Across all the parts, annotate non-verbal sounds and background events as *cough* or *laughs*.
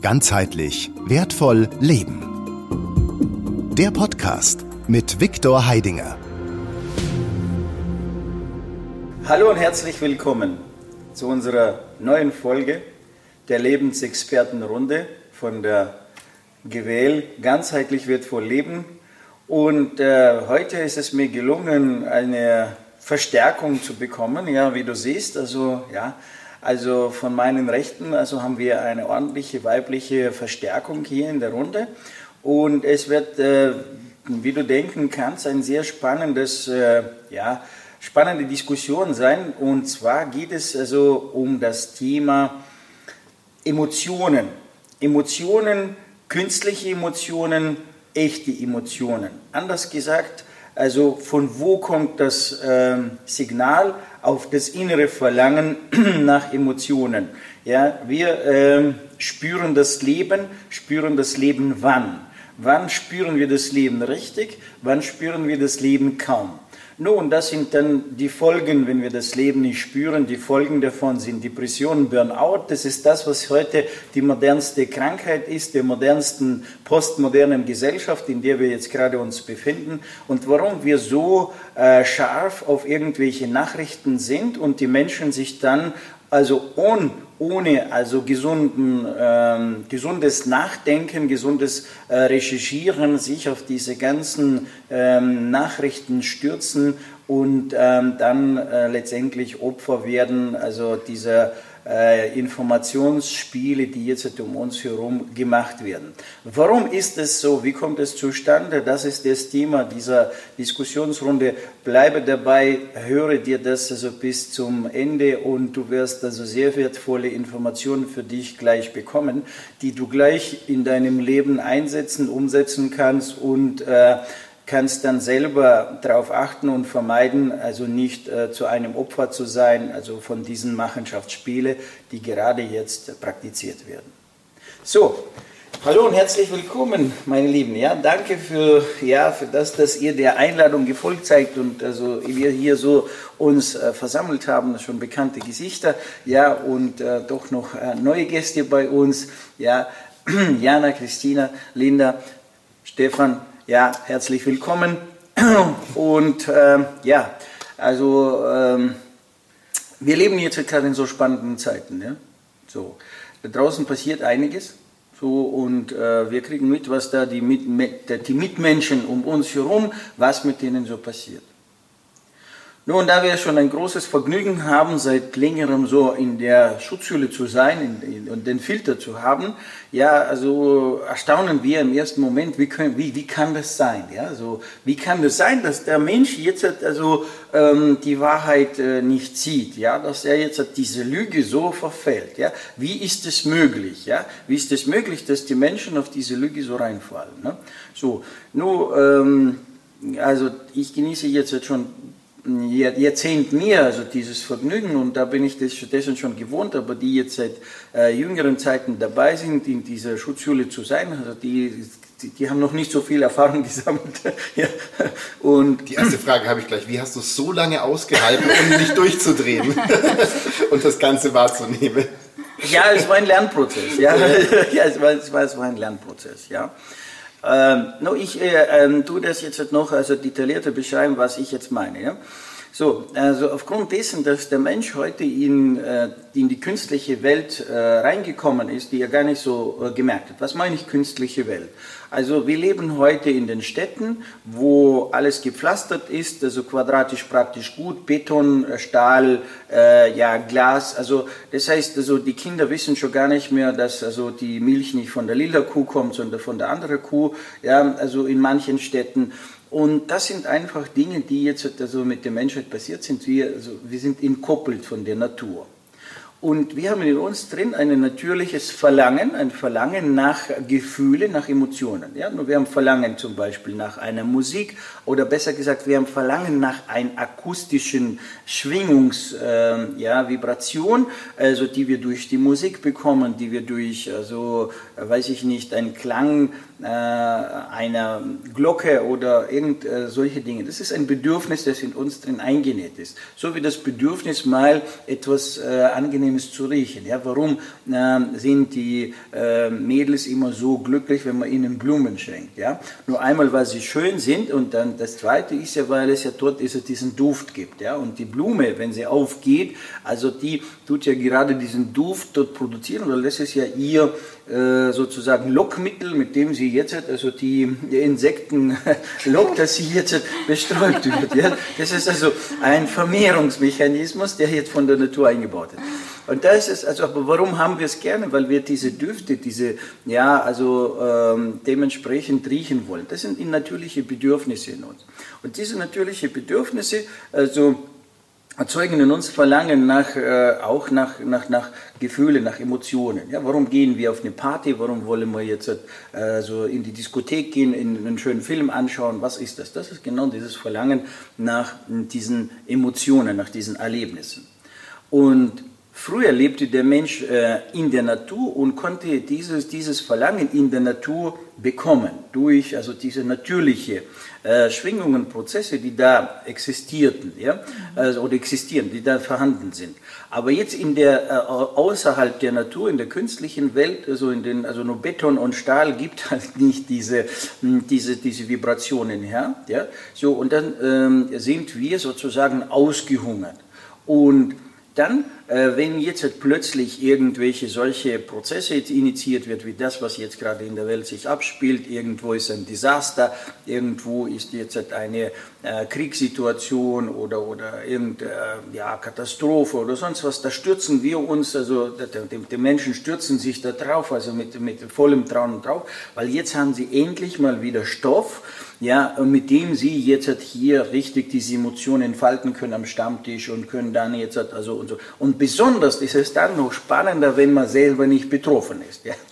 Ganzheitlich wertvoll leben. Der Podcast mit Viktor Heidinger. Hallo und herzlich willkommen zu unserer neuen Folge der Lebensexpertenrunde von der GWL Ganzheitlich wertvoll leben. Und äh, heute ist es mir gelungen, eine Verstärkung zu bekommen, ja, wie du siehst. Also ja, also von meinen Rechten, also haben wir eine ordentliche weibliche Verstärkung hier in der Runde. Und es wird, äh, wie du denken kannst, ein sehr spannendes, äh, ja, spannende Diskussion sein. Und zwar geht es also um das Thema Emotionen. Emotionen, künstliche Emotionen, echte Emotionen. Anders gesagt, also von wo kommt das äh, Signal auf das innere Verlangen *clears throat* nach Emotionen? Ja, wir äh, spüren das Leben, spüren das Leben wann? Wann spüren wir das Leben richtig? Wann spüren wir das Leben kaum? Nun, das sind dann die Folgen, wenn wir das Leben nicht spüren. Die Folgen davon sind Depression, Burnout. Das ist das, was heute die modernste Krankheit ist, der modernsten postmodernen Gesellschaft, in der wir jetzt gerade uns befinden. Und warum wir so äh, scharf auf irgendwelche Nachrichten sind und die Menschen sich dann also ohne, ohne also gesunden, ähm, gesundes Nachdenken, gesundes äh, Recherchieren sich auf diese ganzen ähm, Nachrichten stürzen und ähm, dann äh, letztendlich Opfer werden, also dieser äh, Informationsspiele, die jetzt um uns herum gemacht werden. Warum ist es so? Wie kommt es zustande? Das ist das Thema dieser Diskussionsrunde. Bleibe dabei, höre dir das also bis zum Ende und du wirst also sehr wertvolle Informationen für dich gleich bekommen, die du gleich in deinem Leben einsetzen, umsetzen kannst und äh, kannst dann selber darauf achten und vermeiden, also nicht äh, zu einem Opfer zu sein, also von diesen Machenschaftsspielen, die gerade jetzt praktiziert werden. So, hallo und herzlich willkommen, meine Lieben. Ja, danke für, ja, für das, dass ihr der Einladung gefolgt seid und also wir hier so uns äh, versammelt haben, schon bekannte Gesichter, ja, und äh, doch noch äh, neue Gäste bei uns, ja, *clears throat* Jana, Christina, Linda, Stefan, ja, herzlich willkommen. *clears throat* Und ähm, ja, also ähm, wir leben jetzt gerade in so spannenden Zeiten. Ja? So, da draußen passiert einiges. So, und äh, wir kriegen mit, was da die, mit, die Mitmenschen um uns herum, was mit denen so passiert. Nun, da wir schon ein großes Vergnügen haben, seit längerem so in der Schutzhülle zu sein und den Filter zu haben, ja, also erstaunen wir im ersten Moment, wie, können, wie, wie kann das sein? Ja, so, wie kann das sein, dass der Mensch jetzt also ähm, die Wahrheit äh, nicht sieht, ja, dass er jetzt diese Lüge so verfällt, ja? Wie ist es möglich, ja? Wie ist es möglich, dass die Menschen auf diese Lüge so reinfallen? Ne? So, nur, ähm, also ich genieße jetzt schon Jahrzehnt mehr, also dieses Vergnügen, und da bin ich dessen schon gewohnt, aber die jetzt seit äh, jüngeren Zeiten dabei sind, in dieser Schutzschule zu sein, also die, die, die haben noch nicht so viel Erfahrung gesammelt. *laughs* ja. und die erste Frage habe ich gleich, wie hast du so lange ausgehalten, um nicht durchzudrehen *laughs* und das Ganze wahrzunehmen? Ja, es war ein Lernprozess. Ja, ja *laughs* es, war, es, war, es war ein Lernprozess. Ja. Ähm, no, ich äh, ähm, tue das jetzt noch also detaillierter beschreiben, was ich jetzt meine. Ja? So, also aufgrund dessen, dass der Mensch heute in, äh, in die künstliche Welt äh, reingekommen ist, die er gar nicht so äh, gemerkt hat. Was meine ich künstliche Welt? Also wir leben heute in den Städten, wo alles gepflastert ist, also quadratisch praktisch gut, Beton, Stahl, äh, ja Glas. Also das heißt, also die Kinder wissen schon gar nicht mehr, dass also die Milch nicht von der lila Kuh kommt, sondern von der anderen Kuh. Ja, also in manchen Städten. Und das sind einfach Dinge, die jetzt also mit der Menschheit passiert sind. Wir, also wir sind entkoppelt von der Natur. Und wir haben in uns drin ein natürliches Verlangen, ein Verlangen nach Gefühlen, nach Emotionen. Ja? Wir haben Verlangen zum Beispiel nach einer Musik oder besser gesagt, wir haben Verlangen nach einer akustischen Schwingungs, äh, ja, also die wir durch die Musik bekommen, die wir durch, also weiß ich nicht, einen Klang äh, einer Glocke oder irgend äh, solche Dinge. Das ist ein Bedürfnis, das in uns drin eingenäht ist. So wie das Bedürfnis mal etwas äh, angenehm angenehmes zu riechen. Ja, warum äh, sind die äh, Mädels immer so glücklich, wenn man ihnen Blumen schenkt? Ja? Nur einmal, weil sie schön sind und dann das Zweite ist ja, weil es ja dort ist, diesen Duft gibt. Ja? Und die Blume, wenn sie aufgeht, also die tut ja gerade diesen Duft dort produzieren, weil das ist ja ihr sozusagen Lockmittel, mit dem sie jetzt, also die, Insekten *laughs* lockt, dass sie jetzt bestäubt wird. Ja? Das ist also ein Vermehrungsmechanismus, der jetzt von der Natur eingebaut ist. Und da ist es, also, aber warum haben wir es gerne? Weil wir diese Düfte, diese, ja, also ähm, dementsprechend riechen wollen. Das sind natürliche Bedürfnisse in uns. Und diese natürlichen Bedürfnisse, also erzeugen in uns Verlangen nach, äh, auch nach, nach, nach Gefühle, nach Emotionen. Ja, warum gehen wir auf eine Party? Warum wollen wir jetzt äh, so in die Diskothek gehen, in einen schönen Film anschauen? Was ist das? Das ist genau dieses Verlangen nach diesen Emotionen, nach diesen Erlebnissen. Und Früher lebte der Mensch äh, in der Natur und konnte dieses, dieses Verlangen in der Natur bekommen, durch also diese natürliche äh, Schwingungen, Prozesse, die da existierten, ja, also, oder existieren, die da vorhanden sind. Aber jetzt in der, äh, außerhalb der Natur, in der künstlichen Welt, also, in den, also nur Beton und Stahl gibt *laughs* halt nicht diese, hm, diese, diese Vibrationen her, ja, so, und dann ähm, sind wir sozusagen ausgehungert. Und dann, äh, wenn jetzt plötzlich irgendwelche solche Prozesse initiiert wird, wie das, was jetzt gerade in der Welt sich abspielt, irgendwo ist ein Desaster, irgendwo ist jetzt eine äh, Kriegssituation oder, oder irgendeine äh, ja, Katastrophe oder sonst was, da stürzen wir uns, also die, die Menschen stürzen sich da drauf, also mit, mit vollem Trauen drauf, weil jetzt haben sie endlich mal wieder Stoff, ja, mit dem sie jetzt halt hier richtig diese Emotionen entfalten können am Stammtisch und können dann jetzt halt also und so. Und besonders ist es dann noch spannender, wenn man selber nicht betroffen ist. Ja. *laughs*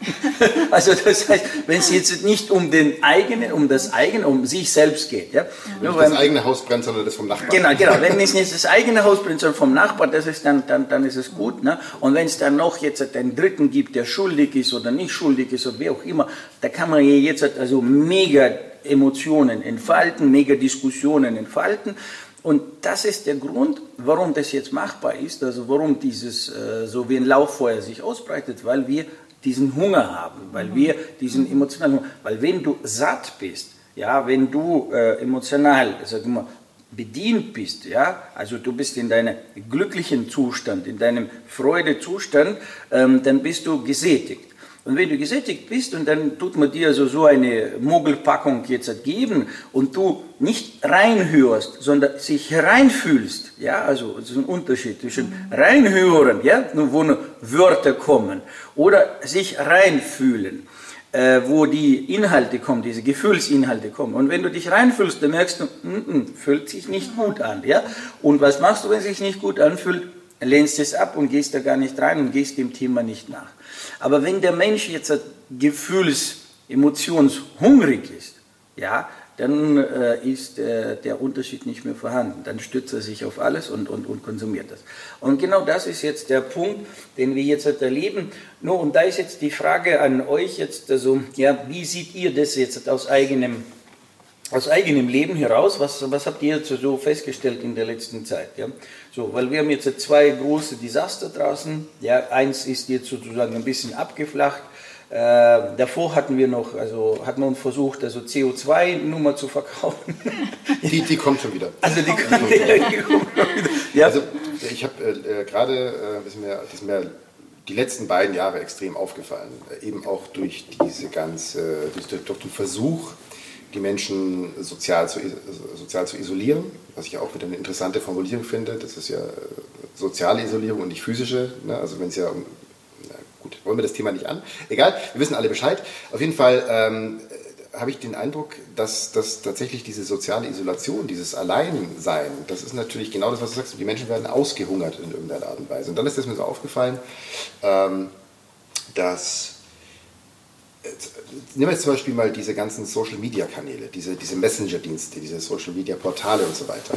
Also das heißt, wenn es jetzt nicht um den eigenen, um das eigene, um sich selbst geht. Ja. Nicht das eigene Haus brennt, sondern das vom Nachbarn. Genau, genau. Wenn es nicht das eigene Haus brennt, sondern vom Nachbarn, das ist dann, dann, dann ist es gut. Ne? Und wenn es dann noch jetzt einen Dritten gibt, der schuldig ist oder nicht schuldig ist oder wie auch immer, da kann man jetzt also mega Emotionen entfalten, mega Diskussionen entfalten. Und das ist der Grund, warum das jetzt machbar ist, also warum dieses äh, so wie ein Lauffeuer sich ausbreitet, weil wir diesen Hunger haben, weil wir diesen emotionalen Hunger, weil wenn du satt bist, ja, wenn du äh, emotional, sag mal, bedient bist, ja, also du bist in deinem glücklichen Zustand, in deinem Freudezustand, ähm, dann bist du gesättigt. Und wenn du gesättigt bist und dann tut man dir also so eine Mogelpackung jetzt geben und du nicht reinhörst, sondern sich hereinfühlst, ja, also es ist ein Unterschied zwischen reinhören, ja, wo nur Wörter kommen, oder sich reinfühlen, äh, wo die Inhalte kommen, diese Gefühlsinhalte kommen. Und wenn du dich reinfühlst, dann merkst du, mm -mm, fühlt sich nicht gut an, ja. Und was machst du, wenn es sich nicht gut anfühlt? Lehnst es ab und gehst da gar nicht rein und gehst dem Thema nicht nach. Aber wenn der Mensch jetzt gefühls-, emotionshungrig ist, ja, dann äh, ist äh, der Unterschied nicht mehr vorhanden. Dann stützt er sich auf alles und, und, und konsumiert das. Und genau das ist jetzt der Punkt, den wir jetzt erleben. Nur, und da ist jetzt die Frage an euch jetzt, also, ja, wie seht ihr das jetzt aus eigenem, aus eigenem Leben heraus? Was, was habt ihr jetzt so festgestellt in der letzten Zeit? Ja? So, weil wir haben jetzt zwei große Desaster draußen. Ja, eins ist jetzt sozusagen ein bisschen abgeflacht. Äh, davor hatten wir noch, also hat man versucht, also CO2-Nummer zu verkaufen. *laughs* Die, die kommt schon wieder. Also die, kommt, die, die kommt wieder. Ja. Also ich habe äh, gerade, äh, ist mir, ist mir die letzten beiden Jahre extrem aufgefallen, äh, eben auch durch diese ganze, durch den Versuch, die Menschen sozial zu, sozial zu isolieren, was ich auch wieder eine interessante Formulierung finde. Das ist ja äh, soziale Isolierung und nicht physische. Ne? Also wenn es ja um, na gut, wollen wir das Thema nicht an. Egal, wir wissen alle Bescheid. Auf jeden Fall ähm, habe ich den Eindruck, dass, dass tatsächlich diese soziale Isolation, dieses Alleinsein, das ist natürlich genau das, was du sagst, die Menschen werden ausgehungert in irgendeiner Art und Weise. Und dann ist es mir so aufgefallen, ähm, dass wir jetzt zum Beispiel mal diese ganzen Social-Media-Kanäle, diese, diese Messenger-Dienste, diese Social-Media-Portale und so weiter.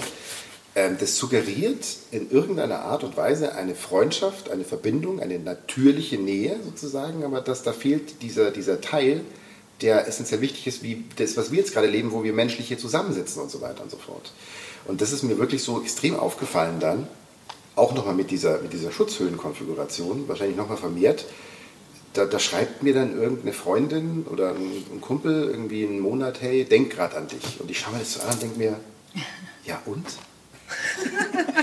Ähm, das suggeriert in irgendeiner Art und Weise eine Freundschaft, eine Verbindung, eine natürliche Nähe sozusagen, aber dass da fehlt dieser, dieser Teil, der essentiell wichtig ist, wie das, was wir jetzt gerade leben, wo wir menschlich hier zusammensitzen und so weiter und so fort. Und das ist mir wirklich so extrem aufgefallen dann, auch nochmal mit dieser, mit dieser Schutzhüllenkonfiguration, wahrscheinlich nochmal vermehrt, da, da, schreibt mir dann irgendeine Freundin oder ein, ein Kumpel irgendwie einen Monat, hey, denk gerade an dich. Und ich schaue mir das so an und denke mir, ja und? *laughs*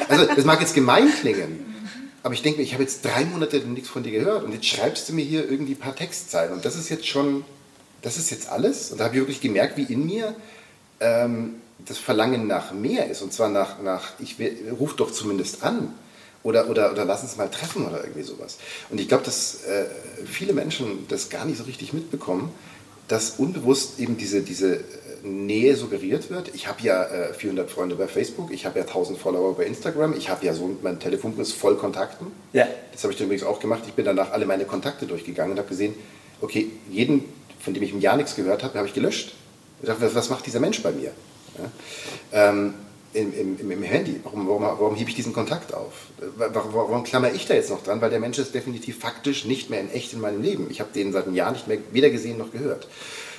Also das mag jetzt gemein klingen, aber ich denke mir, ich habe jetzt drei Monate nichts von dir gehört und jetzt schreibst du mir hier irgendwie ein paar Textzeilen und das ist jetzt schon, das ist jetzt alles. Und da habe ich wirklich gemerkt, wie in mir ähm, das Verlangen nach mehr ist und zwar nach, nach ich ruf doch zumindest an oder, oder, oder lass uns mal treffen oder irgendwie sowas. Und ich glaube, dass äh, viele Menschen das gar nicht so richtig mitbekommen, dass unbewusst eben diese, diese Nähe suggeriert wird. Ich habe ja äh, 400 Freunde bei Facebook, ich habe ja 1000 Follower bei Instagram, ich habe ja so mein Telefonbuch ist voll Kontakten. Ja. Das habe ich dann übrigens auch gemacht. Ich bin danach alle meine Kontakte durchgegangen und habe gesehen, okay, jeden, von dem ich im Jahr nichts gehört habe, habe ich gelöscht. Ich dachte, was, was macht dieser Mensch bei mir? Ja? Ähm, im, im, im, Handy. Warum, warum, warum hebe ich diesen Kontakt auf? Warum, warum klammer ich da jetzt noch dran? Weil der Mensch ist definitiv faktisch nicht mehr in echt in meinem Leben. Ich habe den seit einem Jahr nicht mehr weder gesehen noch gehört.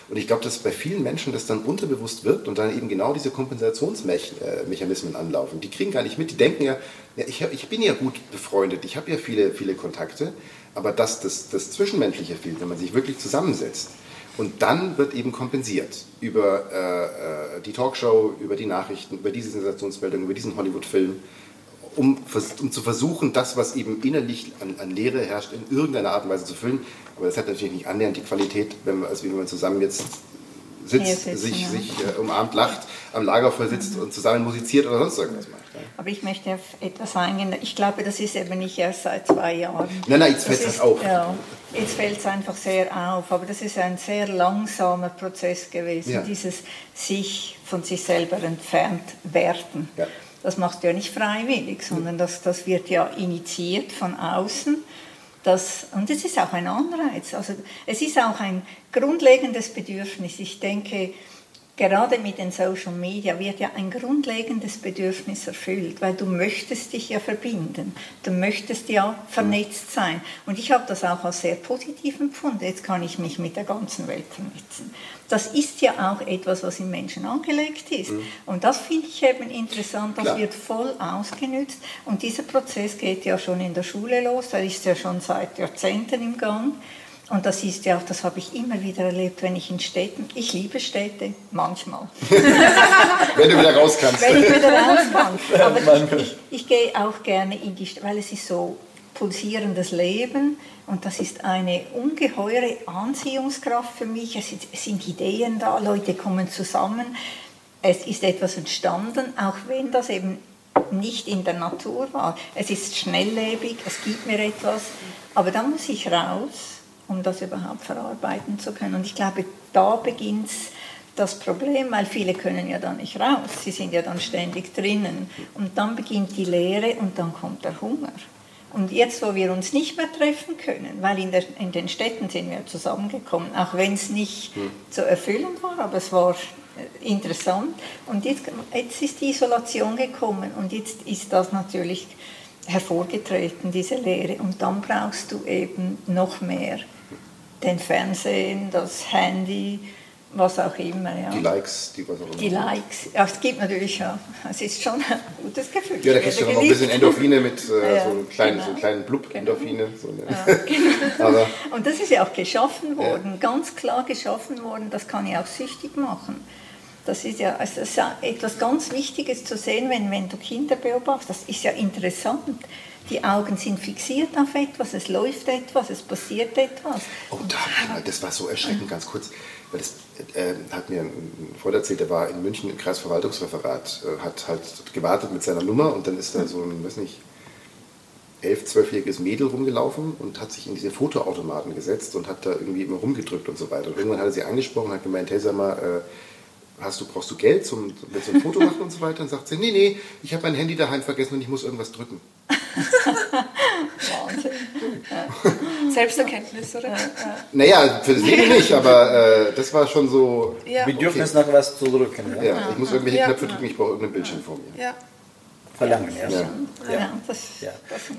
Und ich glaube, dass bei vielen Menschen das dann unterbewusst wirkt und dann eben genau diese Kompensationsmechanismen anlaufen. Die kriegen gar nicht mit, die denken ja, ja ich, ich bin ja gut befreundet, ich habe ja viele, viele Kontakte, aber dass das, das Zwischenmenschliche fehlt, wenn man sich wirklich zusammensetzt. Und dann wird eben kompensiert über äh, äh die Talkshow, über die Nachrichten, über diese Sensationsmeldung, über diesen Hollywood-Film, um, um, zu versuchen, das, was eben innerlich an, an Leere herrscht, in irgendeiner Art und Weise zu füllen. Aber das hat natürlich nicht annähernd die Qualität, wenn wir, als wenn man zusammen jetzt sitzt, sitzen, sich, ja. sich äh, umarmt, lacht, am Lagerfeuer sitzt mhm. und zusammen musiziert oder sonst irgendwas macht. Ja. Aber ich möchte auf etwas eingehen. Ich glaube, das ist eben nicht erst seit zwei Jahren. Nein, nein, jetzt fällt es halt auf. Ja, jetzt fällt es einfach sehr auf. Aber das ist ein sehr langsamer Prozess gewesen, ja. dieses sich von sich selber entfernt werden. Ja. Das machst du ja nicht freiwillig, sondern das, das wird ja initiiert von außen. Das, und es ist auch ein Anreiz. Also es ist auch ein grundlegendes Bedürfnis. Ich denke, gerade mit den Social Media wird ja ein grundlegendes Bedürfnis erfüllt, weil du möchtest dich ja verbinden, du möchtest ja vernetzt sein. Und ich habe das auch als sehr positiv empfunden. Jetzt kann ich mich mit der ganzen Welt vernetzen. Das ist ja auch etwas, was im Menschen angelegt ist. Mhm. Und das finde ich eben interessant, das Klar. wird voll ausgenützt. Und dieser Prozess geht ja schon in der Schule los, da ist ja schon seit Jahrzehnten im Gang. Und das ist ja auch, das habe ich immer wieder erlebt, wenn ich in Städten, ich liebe Städte, manchmal. *laughs* wenn du wieder raus kannst. Wenn ich wieder raus kann. *laughs* Aber ich, ich, ich gehe auch gerne in die Stadt, weil es ist so pulsierendes Leben und das ist eine ungeheure Anziehungskraft für mich. Es sind Ideen da, Leute kommen zusammen, es ist etwas entstanden, auch wenn das eben nicht in der Natur war. Es ist schnelllebig, es gibt mir etwas, aber dann muss ich raus um das überhaupt verarbeiten zu können. Und ich glaube, da beginnt das Problem, weil viele können ja da nicht raus, sie sind ja dann ständig drinnen. Und dann beginnt die Lehre und dann kommt der Hunger. Und jetzt, wo wir uns nicht mehr treffen können, weil in, der, in den Städten sind wir zusammengekommen, auch wenn es nicht hm. so erfüllend war, aber es war äh, interessant. Und jetzt, jetzt ist die Isolation gekommen und jetzt ist das natürlich hervorgetreten, diese Lehre. Und dann brauchst du eben noch mehr den Fernsehen, das Handy, was auch immer. Ja. Die Likes, die was auch immer. Die Likes, ja, es gibt natürlich ja, es ist schon ein gutes Gefühl. Ja, da kriegst du noch ein bisschen Endorphine mit, äh, ja, so, einen kleinen, genau. so kleinen Blub-Endorphine. Genau. So ja, genau. *laughs* Und das ist ja auch geschaffen worden, ganz klar geschaffen worden, das kann ja auch süchtig machen. Das ist ja, also das ist ja etwas ganz Wichtiges zu sehen, wenn, wenn du Kinder beobachtest. Das ist ja interessant die Augen sind fixiert auf etwas, es läuft etwas, es passiert etwas. Oh, da, das war so erschreckend, ganz kurz. Weil das äh, hat mir ein Freund erzählt, der war in München im Kreisverwaltungsreferat, äh, hat halt gewartet mit seiner Nummer und dann ist da so ein, weiß nicht, elf, zwölfjähriges Mädel rumgelaufen und hat sich in diese Fotoautomaten gesetzt und hat da irgendwie immer rumgedrückt und so weiter. Und irgendwann hat er sie angesprochen und hat gemeint, hey, sag mal, äh, hast du, brauchst du Geld, zum, willst du ein Foto machen und so weiter? Und sagt sie, nee, nee, ich habe mein Handy daheim vergessen und ich muss irgendwas drücken. Wahnsinn. Selbsterkenntnis, oder? Naja, für das Leben nicht, aber äh, das war schon so. Ja. Bedürfnis okay. nach was zu drücken. Ja, ja ich muss irgendwelche ja. Knöpfe drücken, ich brauche irgendein Bildschirm vor mir. Ja. Verlangen. Ja, Ja. ja. Ja. Ja, das, Ja.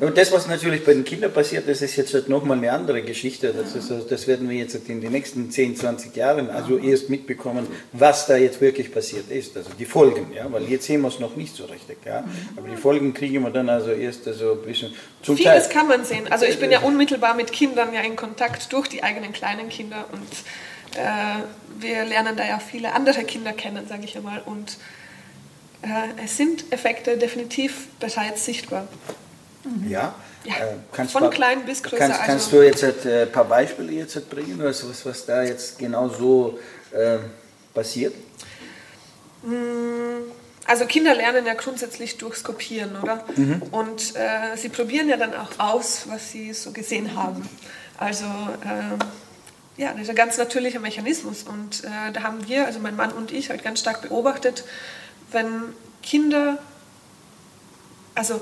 Und das, was natürlich bei den Kindern passiert, das ist jetzt halt nochmal eine andere Geschichte. Das, ist, also- das werden wir jetzt in den nächsten 10, 20 Jahren also erst mitbekommen, was da jetzt wirklich passiert ist. Also die Folgen, ja, weil jetzt sehen wir es noch nicht so richtig. Ja. Aber die Folgen kriegen wir dann also erst also ein bisschen zum Vieles Teil. kann man sehen. Also ich bin ja unmittelbar mit Kindern ja in Kontakt durch die eigenen kleinen Kinder und äh, wir lernen da ja viele andere Kinder kennen, sage ich einmal. Und äh, es sind Effekte definitiv bereits sichtbar. Ja. Ja, Äh, kannst von mal- klein bis größer, Kannst, kannst also- du jetzt äh, ein paar Beispiele jetzt halt bringen, was, was, was da jetzt genau so äh, passiert? Also Kinder lernen ja grundsätzlich durchs Kopieren, oder? Und äh, sie probieren ja dann auch aus, was sie so gesehen haben. Also ähm, ja, das ist ein ganz natürlicher Mechanismus. Und äh, da haben wir, also mein Mann und ich, halt ganz stark beobachtet, wenn Kinder, also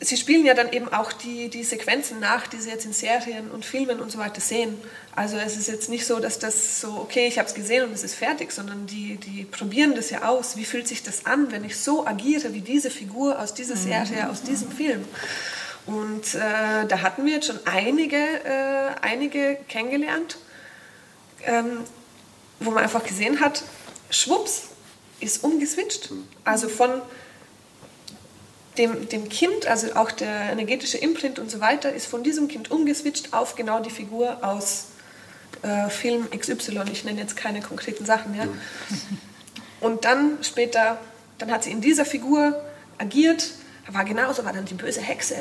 sie spielen ja dann eben auch die, die Sequenzen nach, die sie jetzt in Serien und Filmen und so weiter sehen. Also es ist jetzt nicht so, dass das so, okay, ich habe es gesehen und es ist fertig, sondern die, die probieren das ja aus. Wie fühlt sich das an, wenn ich so agiere wie diese Figur aus dieser Serie, aus diesem Film? Und äh, da hatten wir jetzt schon einige, äh, einige kennengelernt, ähm, wo man einfach gesehen hat, schwupps, ist umgeswitcht. Also von dem, dem Kind, also auch der energetische Imprint und so weiter, ist von diesem Kind umgeswitcht auf genau die Figur aus äh, Film XY. Ich nenne jetzt keine konkreten Sachen. Ja. *laughs* Und dann später, dann hat sie in dieser Figur agiert, war genauso, war dann die böse Hexe.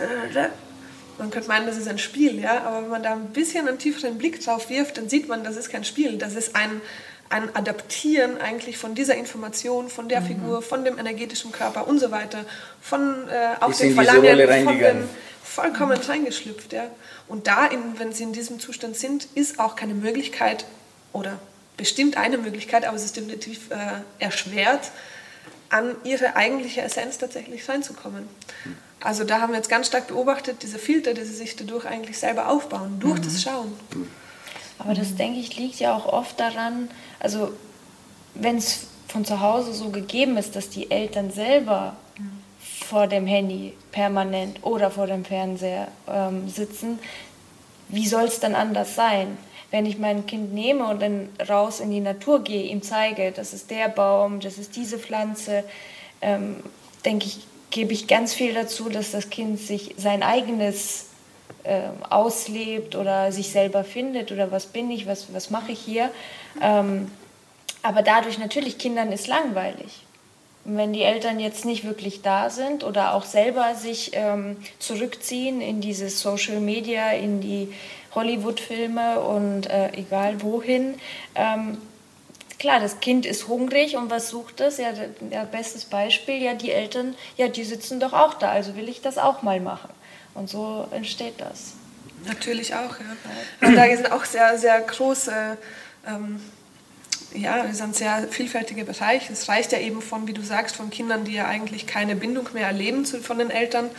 Man könnte meinen, das ist ein Spiel, ja, aber wenn man da ein bisschen einen tieferen Blick drauf wirft, dann sieht man, das ist kein Spiel, das ist ein, ein Adaptieren eigentlich von dieser Information, von der Figur, von dem energetischen Körper und so weiter, von äh, in diese Verlangen, von dem vollkommen reingeschlüpft, ja. Und da, in, wenn sie in diesem Zustand sind, ist auch keine Möglichkeit oder bestimmt eine Möglichkeit, aber es ist definitiv äh, erschwert, an ihre eigentliche Essenz tatsächlich reinzukommen. Also da haben wir jetzt ganz stark beobachtet, diese Filter, die sie sich dadurch eigentlich selber aufbauen, durch das Schauen. Aber das, denke ich, liegt ja auch oft daran, also wenn es von zu Hause so gegeben ist, dass die Eltern selber vor dem Handy permanent oder vor dem Fernseher ähm, sitzen, wie soll es dann anders sein? Wenn ich mein Kind nehme und dann raus in die Natur gehe, ihm zeige, das ist der Baum, das ist diese Pflanze, ähm, denke ich, gebe ich ganz viel dazu, dass das Kind sich sein eigenes ähm, auslebt oder sich selber findet oder was bin ich, was, was mache ich hier. Ähm, aber dadurch natürlich, Kindern ist langweilig. Wenn die Eltern jetzt nicht wirklich da sind oder auch selber sich ähm, zurückziehen in dieses Social Media, in die Hollywood-Filme und äh, egal wohin, ähm, klar, das Kind ist hungrig und was sucht es? Ja, bestes Beispiel, ja, die Eltern, ja, die sitzen doch auch da, also will ich das auch mal machen. Und so entsteht das. Natürlich auch, ja. Und da sind auch sehr, sehr große, ähm, ja, das ein sehr vielfältiger Bereich. Es reicht ja eben von, wie du sagst, von Kindern, die ja eigentlich keine Bindung mehr erleben zu, von den Eltern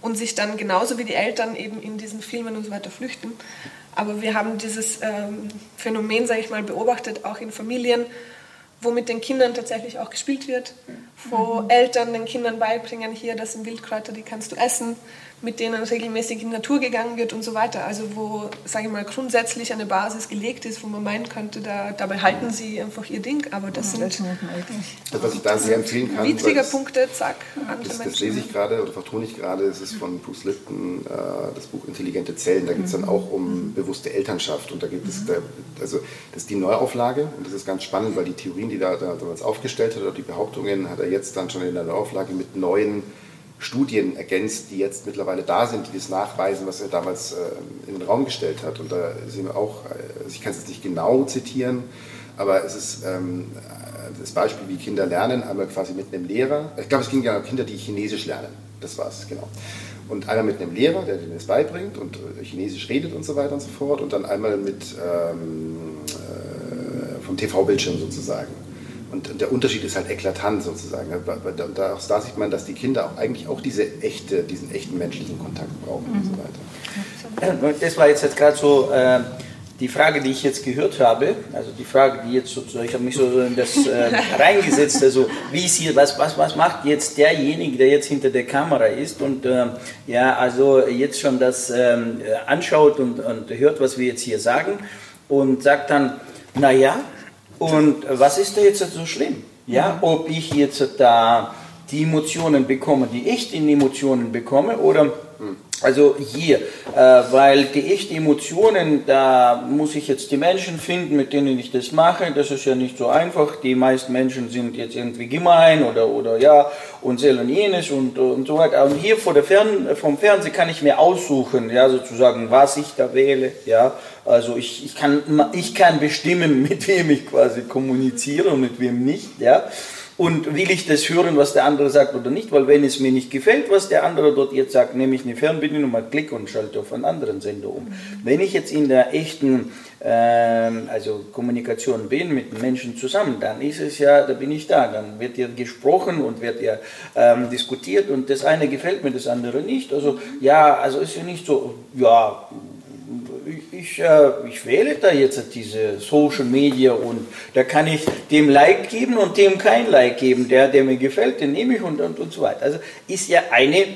und sich dann genauso wie die Eltern eben in diesen Filmen und so weiter flüchten. Aber wir haben dieses ähm, Phänomen, sage ich mal, beobachtet, auch in Familien, wo mit den Kindern tatsächlich auch gespielt wird, wo Eltern den Kindern beibringen, hier, das sind Wildkräuter, die kannst du essen, mit denen regelmäßig in die Natur gegangen wird und so weiter. Also wo, sage ich mal, grundsätzlich eine Basis gelegt ist, wo man meinen könnte, da, dabei halten sie einfach ihr Ding. Aber das sind das. Das, was ich da sehr empfehlen kann, das- Punkte, zack, andere Das, das Menschen. lese ich gerade oder vertone ich gerade. Es ist von Bruce Lipton, äh, das Buch Intelligente Zellen. Da geht es dann auch um bewusste Elternschaft. Und da gibt es, da, also das ist die Neuauflage. Und das ist ganz spannend, weil die Theorien, die er da damals aufgestellt hat, oder die Behauptungen, hat er jetzt dann schon in der Neuauflage mit neuen Studien ergänzt, die jetzt mittlerweile da sind, die das nachweisen, was er damals äh, in den Raum gestellt hat. Und da sind wir auch, äh, also ich kann es jetzt nicht genau zitieren, aber es ist ähm, das Beispiel, wie Kinder lernen, einmal quasi mit einem Lehrer. Ich glaube, es ging ja um Kinder, die Chinesisch lernen. Das war es, genau. Und einmal mit einem Lehrer, der denen das beibringt und äh, Chinesisch redet und so weiter und so fort. Und dann einmal mit ähm, äh, vom TV-Bildschirm sozusagen. Und der Unterschied ist halt eklatant sozusagen. Da, da, auch da sieht man, dass die Kinder auch eigentlich auch diese echte, diesen echten menschlichen Kontakt brauchen und so weiter. Ja, Das war jetzt, jetzt gerade so äh, die Frage, die ich jetzt gehört habe, also die Frage, die jetzt sozusagen, ich habe mich so in das äh, *laughs* reingesetzt, also wie ist hier, was, was, was macht jetzt derjenige, der jetzt hinter der Kamera ist und äh, ja, also jetzt schon das ähm, anschaut und, und hört, was wir jetzt hier sagen und sagt dann, naja, und was ist da jetzt so schlimm? Ja, ob ich jetzt da die Emotionen bekomme, die echten Emotionen bekomme oder also hier, äh, weil die echten Emotionen, da muss ich jetzt die Menschen finden, mit denen ich das mache. Das ist ja nicht so einfach. Die meisten Menschen sind jetzt irgendwie gemein oder, oder ja und sel und jenes und, und so weiter. Und hier vor der Fern, vom Fernsehen kann ich mir aussuchen, ja, sozusagen, was ich da wähle. Ja, also ich, ich, kann, ich kann bestimmen, *laughs* mit wem ich quasi kommuniziere und mit wem nicht. Ja. Und will ich das hören, was der andere sagt oder nicht? Weil wenn es mir nicht gefällt, was der andere dort jetzt sagt, nehme ich eine Fernbedienung, mal klick und schalte auf einen anderen Sender um. Wenn ich jetzt in der echten ähm, also Kommunikation bin mit Menschen zusammen, dann ist es ja, da bin ich da, dann wird ja gesprochen und wird ja ähm, diskutiert und das eine gefällt mir, das andere nicht. Also ja, also ist ja nicht so, ja, ich, äh, ich wähle da jetzt diese Social Media und da kann ich dem Like geben und dem kein Like geben. Der, der mir gefällt, den nehme ich und, und, und so weiter. Also ist ja eine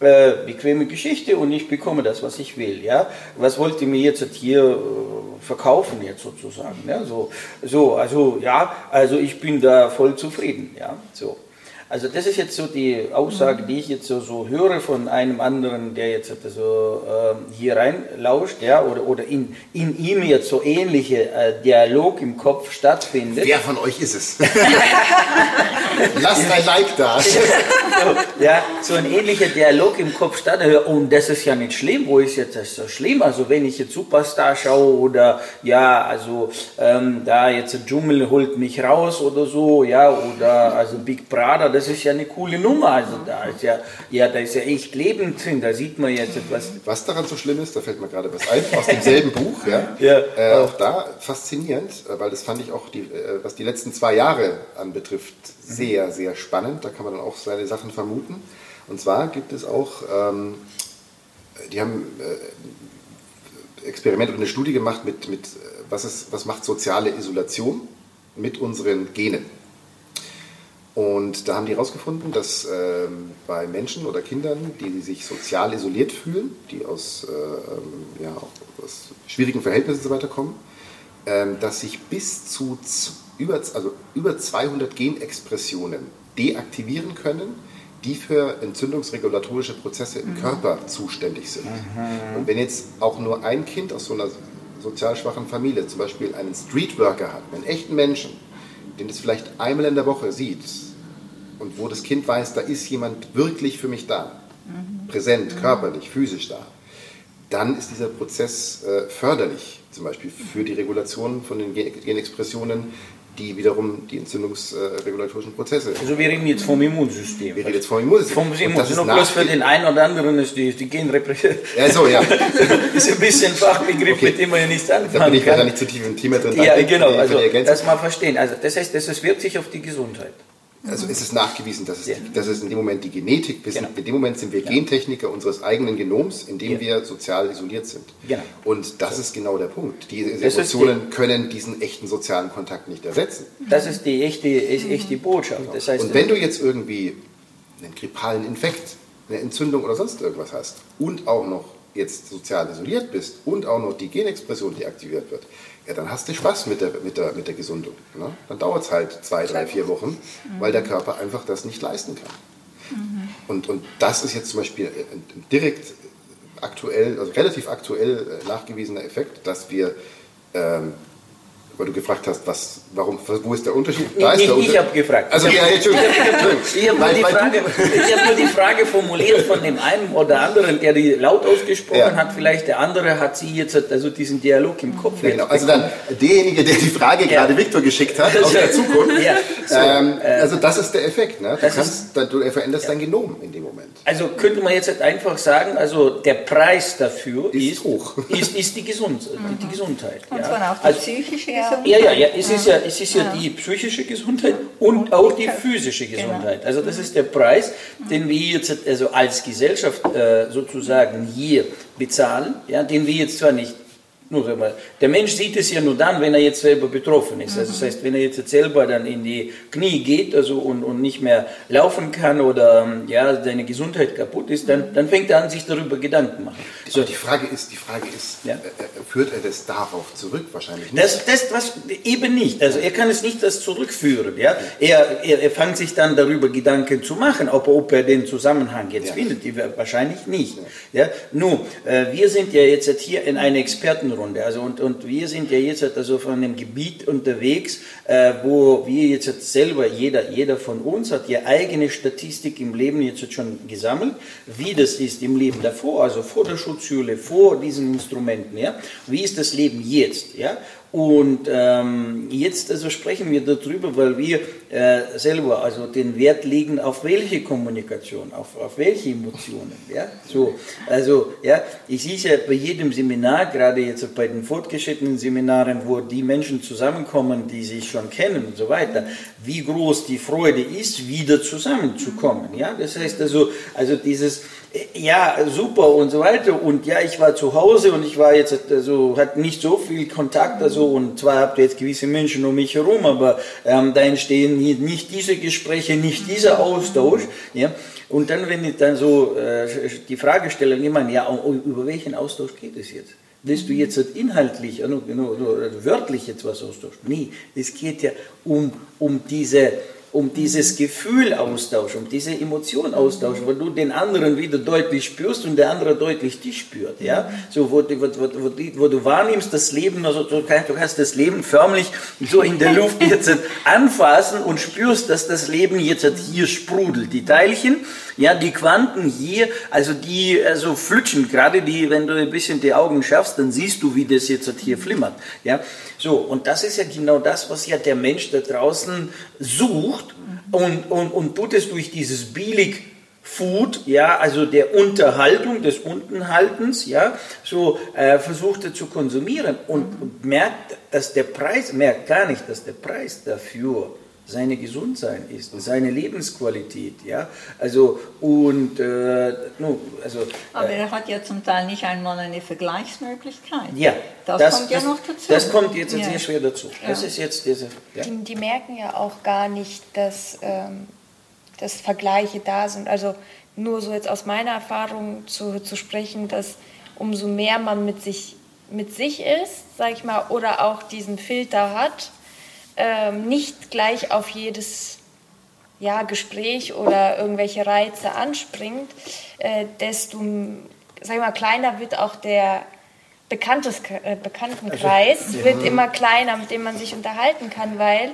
äh, bequeme Geschichte und ich bekomme das, was ich will. Ja? Was wollt ihr mir jetzt hier äh, verkaufen, jetzt sozusagen? Ja? So, so, also ja, also ich bin da voll zufrieden. Ja? So. Also das ist jetzt so die Aussage, die ich jetzt so, so höre von einem anderen, der jetzt so äh, hier reinlauscht, ja, oder, oder in, in ihm jetzt so ähnliche äh, Dialog im Kopf stattfindet. Wer von euch ist es? *laughs* Lasst ein Like da. so, *laughs* ja, so ein ähnlicher Dialog im Kopf stattfindet. Und das ist ja nicht schlimm. Wo ist jetzt das so schlimm? Also wenn ich jetzt Superstar schaue oder ja, also ähm, da jetzt Dschungel holt mich raus oder so, ja, oder also Big Brother, das ist ja eine coole Nummer. Also da ist ja, ja, da ist ja echt Leben drin. Da sieht man jetzt etwas. Was daran so schlimm ist, da fällt mir gerade was ein, aus demselben Buch. Ja, *laughs* ja äh, auch da faszinierend, äh, weil das fand ich auch, die, äh, was die letzten zwei Jahre anbetrifft, sehr, sehr spannend. Da kann man dann auch seine Sachen vermuten. Und zwar gibt es auch, ähm, die haben äh, Experiment oder eine Studie gemacht mit, mit was, ist, was macht soziale Isolation mit unseren Genen. Und da haben die herausgefunden, dass ähm, bei Menschen oder Kindern, die sich sozial isoliert fühlen, die aus, äh, ja, aus schwierigen Verhältnissen und so weiter kommen, ähm, dass sich bis zu über, also über 200 Genexpressionen deaktivieren können, die für entzündungsregulatorische Prozesse im mhm. Körper zuständig sind. Mhm. Und wenn jetzt auch nur ein Kind aus so einer sozial schwachen Familie zum Beispiel einen Streetworker hat, einen echten Menschen, den es vielleicht einmal in der Woche sieht, und wo das Kind weiß, da ist jemand wirklich für mich da, mhm. präsent, mhm. körperlich, physisch da, dann ist dieser Prozess äh, förderlich, zum Beispiel für die Regulation von den Genexpressionen, die wiederum die entzündungsregulatorischen Prozesse. Also wir reden jetzt vom Immunsystem. Wir reden jetzt vom Immunsystem. Vom Immunsystem. Nur bloß für den einen oder anderen ist die, die Genrepression. Ja, so, ja. *laughs* ist ein bisschen Fachbegriff, okay. mit dem man ja nichts anfangen kann. Da bin ich leider nicht zu tief im Thema drin. Ja, genau. Also, das mal verstehen. Also, das heißt, das wirkt sich auf die Gesundheit. Also ist es nachgewiesen, dass es, ja. die, dass es in dem Moment die Genetik, wir genau. in dem Moment sind wir ja. Gentechniker unseres eigenen Genoms, in dem ja. wir sozial isoliert sind. Genau. Und das so. ist genau der Punkt. Die Emotionen die, können diesen echten sozialen Kontakt nicht ersetzen. Das ist die echte, echte Botschaft. Genau. Das heißt, und wenn du jetzt irgendwie einen grippalen Infekt, eine Entzündung oder sonst irgendwas hast und auch noch jetzt sozial isoliert bist und auch noch die Genexpression deaktiviert wird, ja, dann hast du Spaß mit der, mit der, mit der Gesundung. Ne? Dann dauert es halt zwei, drei, vier Wochen, mhm. weil der Körper einfach das nicht leisten kann. Mhm. Und, und das ist jetzt zum Beispiel ein direkt aktuell, also relativ aktuell äh, nachgewiesener Effekt, dass wir ähm, weil du gefragt hast, was, warum, wo ist der Unterschied? Da ist ich, ich habe gefragt. Also, ja, Entschuldigung. ich habe nur, die Frage, hab nur die Frage formuliert von dem einen oder anderen, der die laut ausgesprochen ja. hat. Vielleicht der andere hat sie jetzt also diesen Dialog im Kopf. Ja, genau. Also dann derjenige, der die Frage ja. gerade Viktor geschickt hat aus der Zukunft. Ja. So, ähm, äh, also das ist der Effekt. Ne? Du, kannst, du veränderst dein Genom in dem Moment. Also könnte man jetzt einfach sagen, also der Preis dafür ist, ist hoch. Ist, ist die, Gesund, die, die Gesundheit. Und zwar auch die also, psychische ja, ja, ja, es ist ja, es ist ja die psychische Gesundheit und auch die physische genau. Gesundheit. Also das ist der Preis, den wir jetzt also als Gesellschaft äh, sozusagen hier bezahlen, ja, den wir jetzt zwar nicht nur einmal. Der Mensch sieht es ja nur dann, wenn er jetzt selber betroffen ist. Also das heißt, wenn er jetzt selber dann in die Knie geht also und, und nicht mehr laufen kann oder ja, seine Gesundheit kaputt ist, dann, dann fängt er an, sich darüber Gedanken zu machen. So. Die Frage ist, die Frage ist ja? Äh, äh, führt er das darauf zurück? Wahrscheinlich nicht. Das, das was, eben nicht. Also er kann es nicht das zurückführen. Ja? Er, er, er fängt sich dann darüber Gedanken zu machen, ob, ob er den Zusammenhang jetzt ja. findet. Die, wahrscheinlich nicht. Ja? Nun, äh, wir sind ja jetzt hier in einer Expertenrunde. Also und, und wir sind ja jetzt also von einem Gebiet unterwegs, äh, wo wir jetzt selber, jeder, jeder von uns hat ja eigene Statistik im Leben jetzt schon gesammelt, wie das ist im Leben davor, also vor der Schutzhülle, vor diesen Instrumenten. Ja? Wie ist das Leben jetzt? Ja? Und ähm, jetzt also sprechen wir darüber, weil wir äh, selber also den Wert legen auf welche Kommunikation, auf, auf welche Emotionen. Ja? So, also ja, ich sehe es ja bei jedem Seminar, gerade jetzt bei den fortgeschrittenen Seminaren, wo die Menschen zusammenkommen, die sich schon kennen und so weiter, wie groß die Freude ist, wieder zusammenzukommen. Ja? Das heißt also, also dieses ja, super und so weiter. Und ja, ich war zu Hause und ich war jetzt, also, hatte nicht so viel Kontakt, also, und zwar habt ihr jetzt gewisse Menschen um mich herum, aber ähm, da entstehen nicht diese Gespräche, nicht dieser Austausch, ja. Und dann, wenn ich dann so äh, die Frage stelle, jemand, ja, über welchen Austausch geht es jetzt? Willst du jetzt inhaltlich, also, wörtlich jetzt was austauschen? Nee, es geht ja um, um diese, um dieses Gefühl austauschen, um diese Emotion austauschen, wo du den anderen wieder deutlich spürst und der andere deutlich dich spürt, ja, so wo, wo, wo, wo du wahrnimmst das Leben, also du kannst das Leben förmlich so in der Luft jetzt *laughs* anfassen und spürst, dass das Leben jetzt hier sprudelt, die Teilchen, ja, die Quanten hier, also die also flutschen, gerade die, wenn du ein bisschen die Augen schaffst, dann siehst du, wie das jetzt hier flimmert, ja, so, und das ist ja genau das, was ja der Mensch da draußen sucht und, und, und tut es durch dieses billig Food, ja, also der Unterhaltung, des Untenhaltens, ja, so äh, versucht er zu konsumieren und merkt, dass der Preis, merkt gar nicht, dass der Preis dafür seine Gesundheit ist, seine Lebensqualität, ja, also und äh, no, also. Aber äh, er hat ja zum Teil nicht einmal eine Vergleichsmöglichkeit. Ja, das, das kommt ja noch dazu. Das kommt jetzt ja. sehr schwer dazu. Ja. Das ist jetzt diese. Ja? Die, die, merken ja auch gar nicht, dass, ähm, dass Vergleiche da sind. Also nur so jetzt aus meiner Erfahrung zu, zu sprechen, dass umso mehr man mit sich mit sich ist, sag ich mal, oder auch diesen Filter hat, ähm, nicht gleich auf jedes ja, Gespräch oder irgendwelche Reize anspringt, äh, desto sag mal, kleiner wird auch der Bekanntes, äh, Bekanntenkreis, also, ja. wird immer kleiner, mit dem man sich unterhalten kann, weil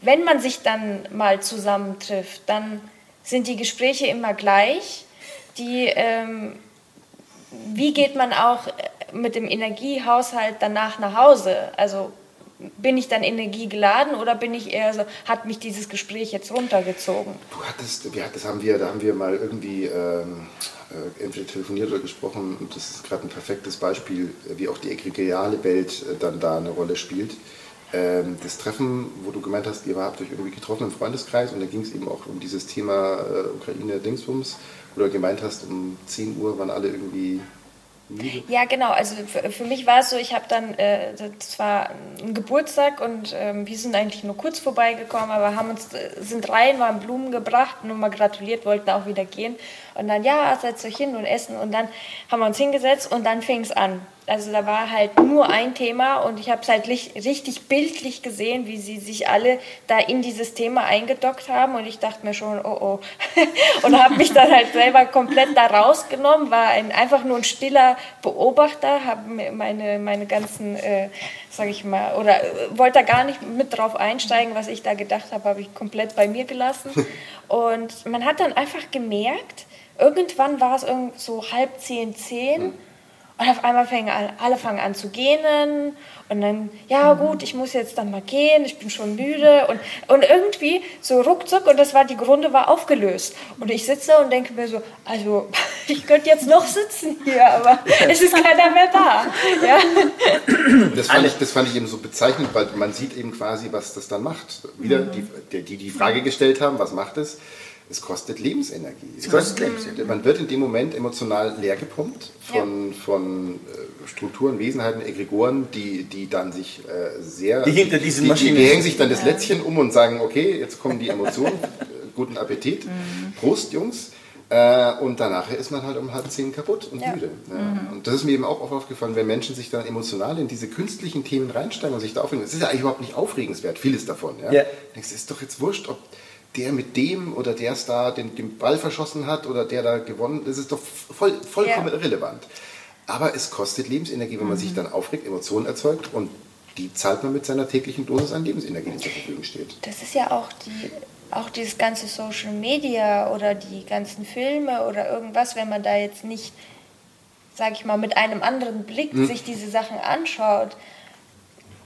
wenn man sich dann mal zusammentrifft, dann sind die Gespräche immer gleich. Die, ähm, wie geht man auch mit dem Energiehaushalt danach nach Hause? Also bin ich dann energiegeladen oder bin ich eher so, hat mich dieses Gespräch jetzt runtergezogen? Du hattest, ja, das haben wir, da haben wir mal irgendwie ähm, äh, entweder telefoniert oder gesprochen und das ist gerade ein perfektes Beispiel, wie auch die egregiale Welt äh, dann da eine Rolle spielt. Ähm, das Treffen, wo du gemeint hast, ihr habt euch irgendwie getroffen im Freundeskreis und da ging es eben auch um dieses Thema äh, Ukraine-Dingsbums, wo du gemeint hast, um 10 Uhr waren alle irgendwie ja, genau. Also für, für mich war es so, ich habe dann, äh, das war Geburtstag und ähm, wir sind eigentlich nur kurz vorbeigekommen, aber haben uns, äh, sind rein, waren Blumen gebracht, nur mal gratuliert, wollten auch wieder gehen. Und dann, ja, setzt euch hin und essen. Und dann haben wir uns hingesetzt und dann fing es an. Also da war halt nur ein Thema und ich habe es halt richtig bildlich gesehen, wie sie sich alle da in dieses Thema eingedockt haben und ich dachte mir schon, oh oh. *laughs* und habe mich dann halt selber komplett da rausgenommen, war ein, einfach nur ein stiller Beobachter, habe meine, meine ganzen, äh, sage ich mal, oder äh, wollte da gar nicht mit drauf einsteigen, was ich da gedacht habe, habe ich komplett bei mir gelassen. *laughs* Und man hat dann einfach gemerkt, irgendwann war es so halb zehn, zehn. Und auf einmal fangen alle fangen an zu gähnen und dann, ja gut, ich muss jetzt dann mal gehen, ich bin schon müde und, und irgendwie so ruckzuck und das war, die Grunde war aufgelöst. Und ich sitze und denke mir so, also *laughs* ich könnte jetzt noch sitzen hier, aber es ist keiner mehr da. Ja. Das, fand ich, das fand ich eben so bezeichnend, weil man sieht eben quasi, was das dann macht. Wieder, mhm. die, die die Frage gestellt haben, was macht es? Es kostet Lebensenergie. Es kostet Lebensenergie. Man wird in dem Moment emotional leer gepumpt von, ja. von äh, Strukturen, Wesenheiten, Egregoren, die, die dann sich äh, sehr... Die hinter diesen Maschinen... Die, die, hängen sich dann das Lätzchen um und sagen, okay, jetzt kommen die Emotionen, *laughs* guten Appetit, mhm. Prost, Jungs. Äh, und danach ist man halt um halb zehn kaputt und ja. müde. Ja. Mhm. Und das ist mir eben auch oft aufgefallen, wenn Menschen sich dann emotional in diese künstlichen Themen reinsteigen und sich da aufregen. Es ist ja eigentlich überhaupt nicht aufregenswert, vieles davon. Ja? ja. Denkst, es ist doch jetzt wurscht, ob der mit dem oder der Star den, den Ball verschossen hat oder der da gewonnen, das ist doch voll, vollkommen ja. irrelevant. Aber es kostet Lebensenergie, wenn man sich mhm. dann aufregt, Emotionen erzeugt und die zahlt man mit seiner täglichen Dosis an Lebensenergie, die zur Verfügung steht. Das ist ja auch die auch dieses ganze Social Media oder die ganzen Filme oder irgendwas, wenn man da jetzt nicht, sag ich mal, mit einem anderen Blick mhm. sich diese Sachen anschaut,